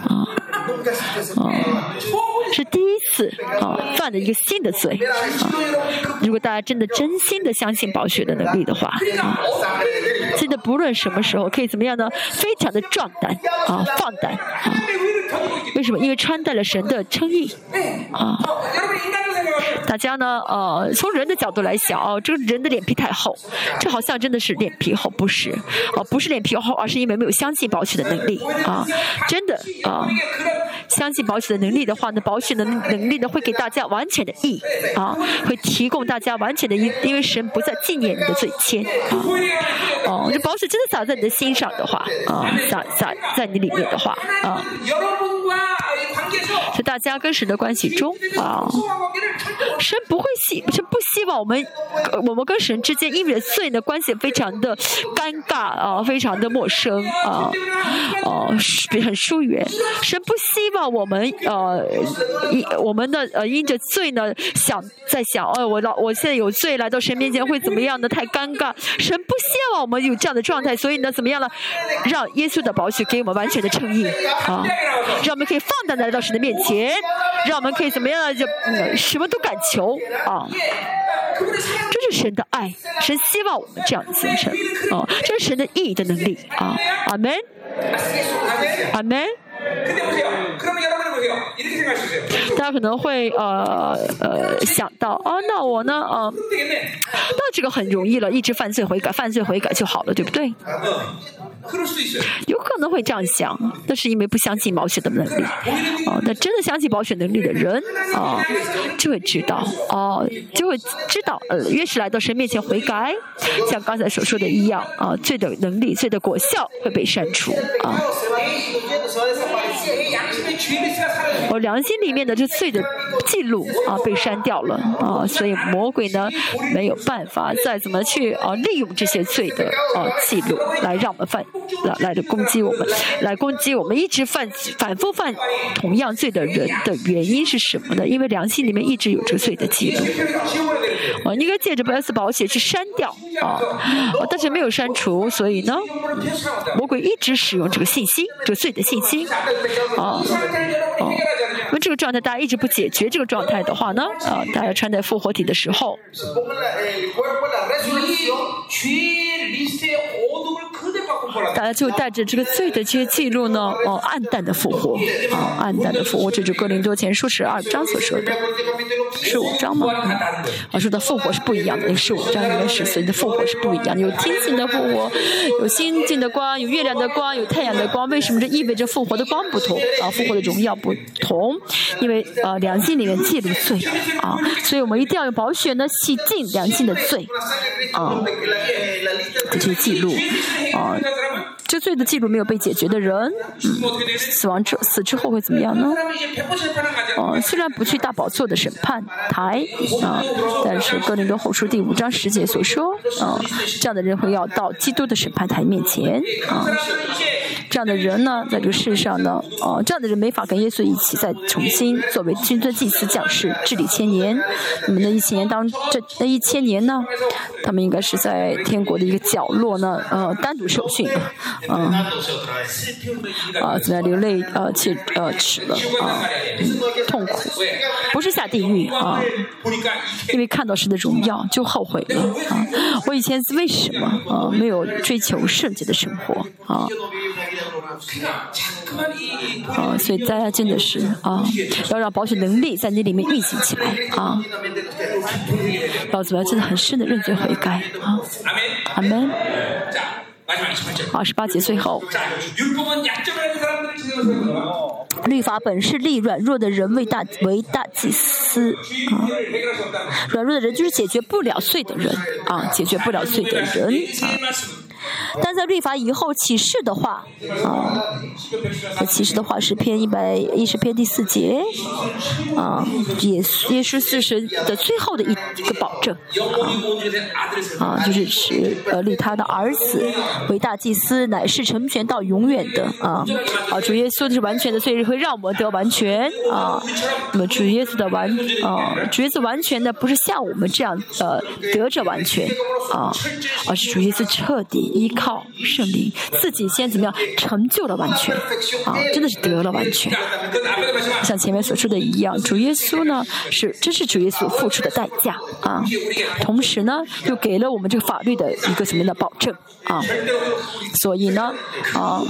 啊啊，是第一次啊犯的一个新的罪啊。如果大家真的真心的相信宝血的能力的话啊，真的不论什么时候可以怎么样呢？非常的壮胆啊，放胆啊。为什么？因为穿戴了神的称义啊。大家呢？呃，从人的角度来想，哦，这个人的脸皮太厚，这好像真的是脸皮厚，不是？哦，不是脸皮厚，而是因为没有相信保险的能力啊！真的啊，相信保险的能力的话呢，保险的能力呢会给大家完全的义啊，会提供大家完全的义，因为神不再纪念你的罪愆啊。哦，这保险真的洒在你的心上的话啊，洒洒在你里面的话啊。大家跟神的关系中啊，神不会希，神不希望我们，我们跟神之间因为罪的关系非常的尴尬啊，非常的陌生啊，哦，很疏远。神不希望我们呃，因我们的呃因着罪呢，想在想，哦，我老我现在有罪来到神面前会怎么样呢？太尴尬。神不希望我们有这样的状态，所以呢，怎么样呢？让耶稣的宝血给我们完全的称义啊，让我们可以放胆来到神的面前。钱，让我们可以怎么样？就什么都敢求啊！这是神的爱，神希望我们这样的形成啊！这是神的意义的能力啊！阿门，阿门。大家可能会呃呃想到啊，那我呢啊，那这个很容易了，一直犯罪悔改，犯罪悔改就好了，对不对？有可能会这样想，那是因为不相信保险的能力。哦，那真的相信保险能力的人啊，就会知道哦，就会知道呃，越是来到神面前悔改，像刚才所说的一样啊，罪的能力、罪的果效会被删除啊。我良心里面的这罪的记录啊，被删掉了啊，所以魔鬼呢没有办法再怎么去啊利用这些罪的啊记录来让我们犯来来的攻击我们，来攻击我们一直犯反复犯同样罪的人的原因是什么呢？因为良心里面一直有这罪的记录。啊，应该借着白色保险去删掉啊，但是没有删除，所以呢，魔鬼一直使用这个信息，这个罪的信息啊，啊，那这个状态大家一直不解决这个状态的话呢，啊，大家穿在复活体的时候。大家就带着这个罪的这些记录呢，哦，暗淡的复活，啊，暗淡的复活，这就哥林多前书十二章所说的，十五章嘛，啊，说的复活是不一样的，十五章里面是所以的复活是不一样的，有天性的复活，有心境的光，有月亮的光，有太阳的光，为什么这意味着复活的光不同？啊，复活的荣耀不同，因为呃，良心里面记录罪，啊，所以我们一定要用宝血呢洗净良心的罪，啊，这些记录，啊。这罪的记录没有被解决的人，嗯，死亡之死之后会怎么样呢？哦，虽然不去大宝座的审判台啊，但是哥林多后书第五章十节所说，啊，这样的人会要到基督的审判台面前啊。这样的人呢，在这个世上呢，哦，这样的人没法跟耶稣一起再重新作为君尊祭司讲师治理千年。那么那一千年当这那一千年呢，他们应该是在天国的一个角落呢，呃，单独受训，嗯，啊，怎么样流泪呃，去呃齿了啊，痛苦，不是下地狱啊，因为看到神的荣耀就后悔了啊。我以前为什么啊没有追求圣洁的生活啊？啊，所以大家真的是啊，要让保险能力在那里面运行起来啊。老子要真的很深的认罪悔改啊。阿门。二十八节最后，律法本是立软弱的人为大为大祭司啊。软弱的人就是解决不了罪的人啊，解决不了罪的人啊。但在律法以后启示的话，啊，启示的话是篇一百一十篇第四节，啊，也也是四神的最后的一一个保证，啊，啊，就是是呃立他的儿子为大祭司，乃是成全到永远的，啊，啊，主耶稣的是完全的，所以会让我们得完全，啊，那么主耶稣的完，啊，主耶稣完全的不是像我们这样呃得着完全，啊，而是主耶稣彻底。依靠圣灵，自己先怎么样成就了完全啊？真的是得了完全。像前面所说的一样，主耶稣呢是，这是主耶稣付出的代价啊。同时呢，又给了我们这个法律的一个什么样的保证啊？所以呢，啊，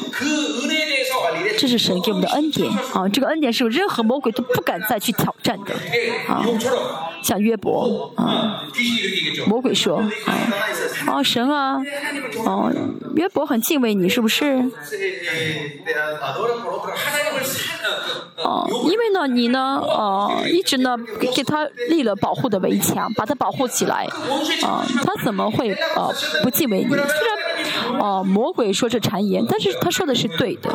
这是神给我们的恩典啊。这个恩典是有任何魔鬼都不敢再去挑战的啊。像约伯啊，魔鬼说啊，啊神啊，啊。约伯很敬畏你，是不是？哦，因为呢，你呢，呃，一直呢给他立了保护的围墙，把他保护起来，啊，他怎么会呃不敬畏你？虽然，哦，魔鬼说这谗言，但是他说的是对的，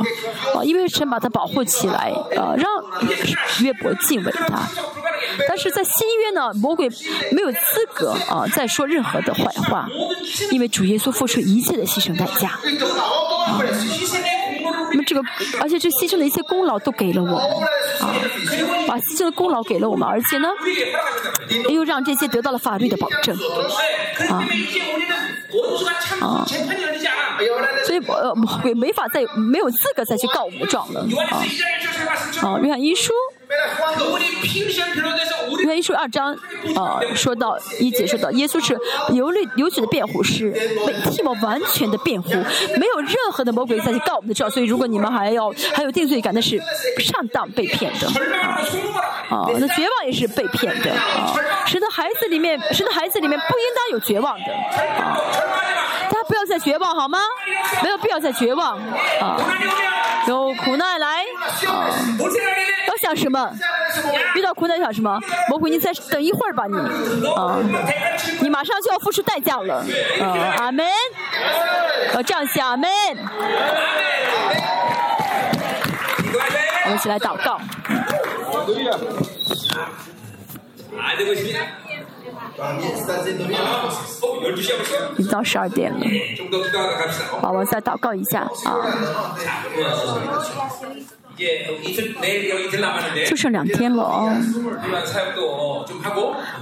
啊，因为神把他保护起来，呃，让约伯敬畏他。但是在新约呢，魔鬼没有资格啊再说任何的坏话，因为主耶稣付出一切的牺牲代价。这个，而且这牺牲的一些功劳都给了我们啊，把牺牲的功劳给了我们，而且呢，又让这些得到了法律的保证啊啊。所以呃，鬼没法再没有资格再去告我们状了啊啊！约翰一书。约翰一书二章，啊，说到一节说到，耶稣是流泪流血的辩护师，为替我完全的辩护，没有任何的魔鬼再去告我们的状。所以如果你我们还要还有定罪感，那是上当被骗的啊！那绝望也是被骗的啊！神的孩子里面，神的孩子里面不应当有绝望的啊！大家不要再绝望好吗？没有必要再绝望啊！有苦难来啊！要想什么？遇到苦难想什么？魔鬼，你再等一会儿吧，你啊，你马上就要付出代价了。啊，阿门。要这样想，阿门。我们一起来祷告。已经到十二点了，宝宝再祷告一下啊。就剩两天了哦。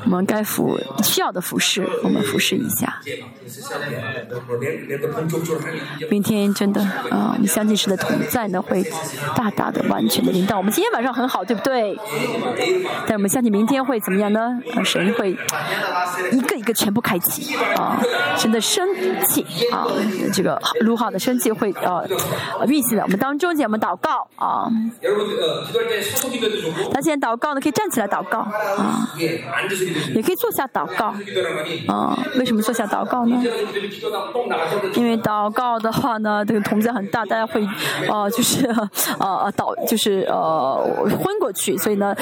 我们该服需要的服饰，我们服饰一下。明天真的啊，我们相信神的同在呢，会大大的、完全的领导。我们今天晚上很好，对不对？但我们相信明天会怎么样呢？神会一个一个全部开启啊，神的生气啊，这个卢好的生气会呃运行在我们当中，请我们祷告啊。那现在祷告呢，可以站起来祷告啊，也可以坐下祷告啊。为什么坐下祷告呢？因为祷告的话呢，这个同在很大，大家会呃就是呃倒就是呃昏过去，所以呢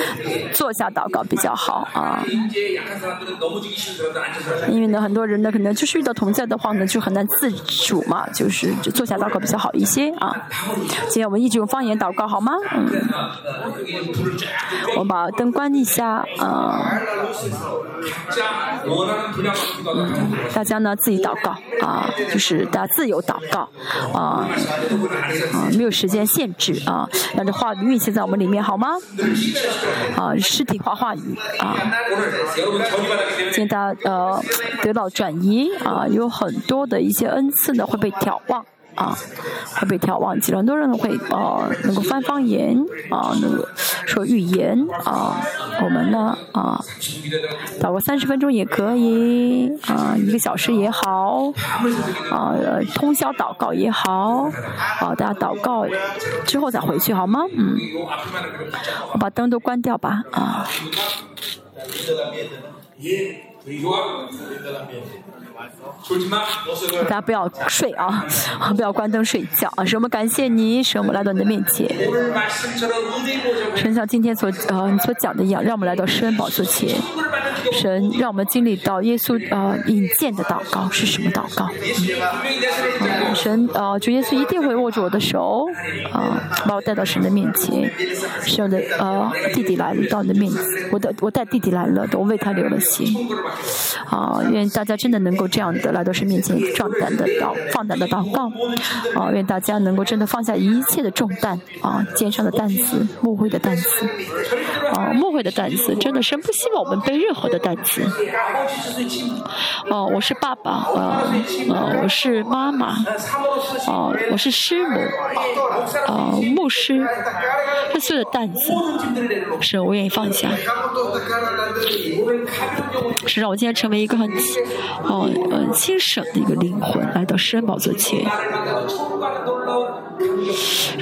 坐下祷告比较好啊。因为呢很多人呢可能就是遇到同在的话呢就很难自主嘛，就是坐下祷告比较好一些啊。今天我们一直用方言祷告好好吗？嗯。我把灯关一下啊。嗯，大家呢自己祷告啊，就是大家自由祷告啊啊，没有时间限制啊，让这话语运行在我们里面好吗？啊，实体化话语啊，现在呃得到转移啊，有很多的一些恩赐呢会被眺望。啊，会被眺望，很多人会呃能够翻方言啊，能够说语言啊。我们呢啊，祷告三十分钟也可以啊，一个小时也好啊，通宵祷告也好啊，大家祷告之后再回去好吗？嗯，我把灯都关掉吧啊。大家不要睡啊，不要关灯睡觉啊！神我们感谢你，神我们来到你的面前。神像今天所呃你所讲的一样，让我们来到施恩宝座前。神让我们经历到耶稣呃引荐的祷告是什么祷告？神呃主耶稣一定会握住我的手啊，把我带到神的面前。神的呃弟弟来了，到你的面前，我的我带弟弟来了，我为他流了血。啊，愿大家真的能够这样的来到神面前，壮胆的祷，放胆的祷告。啊，愿大家能够真的放下一切的重担，啊，肩上的担子，牧会的担子，啊，牧会的担子，真的神不希望我们背任何的担子。哦，我是爸爸，啊，啊，我是妈妈，啊，我是师母，啊，牧师，这所有的担子，是我愿意放下。是让我今天成为一个很哦轻省的一个灵魂，来到施恩宝座前，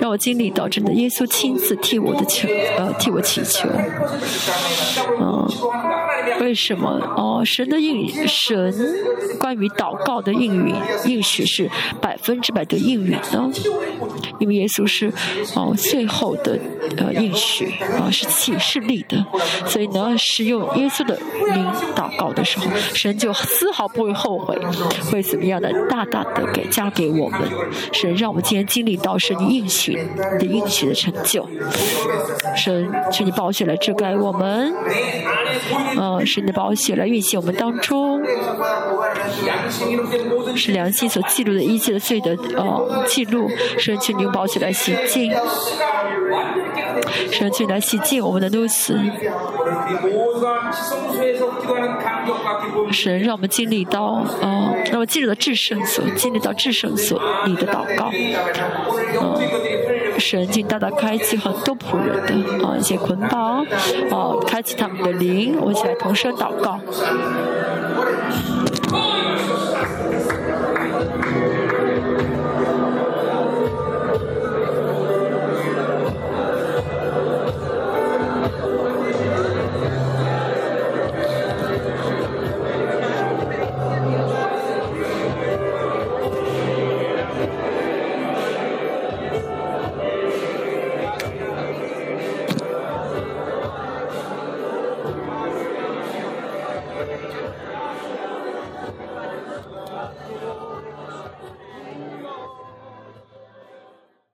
让我经历到真的耶稣亲自替我的求呃替我祈求，嗯，为什么哦神的应神关于祷告的应允应许是百分之百的应允呢？因为耶稣是哦最后的呃应许啊是启示力的，所以呢使用耶稣的名祷告的时候，神就丝毫不会后悔，会怎么样的大大的给加给我们。神让我们今天经历到神应许的应许的成就。神，请你保险来遮盖我们，呃，神的保险来运行我们当中，是良心所记录的一切的罪的呃记录。神，请你用保险来洗净，神，请来洗净我们的怒死。神让我们经历到，呃，让我们进入到至圣所，经历到至圣所，你的祷告，嗯，神经大大开启很多仆人的啊一些捆绑，啊，开启他们的灵，我们一起来同声祷告。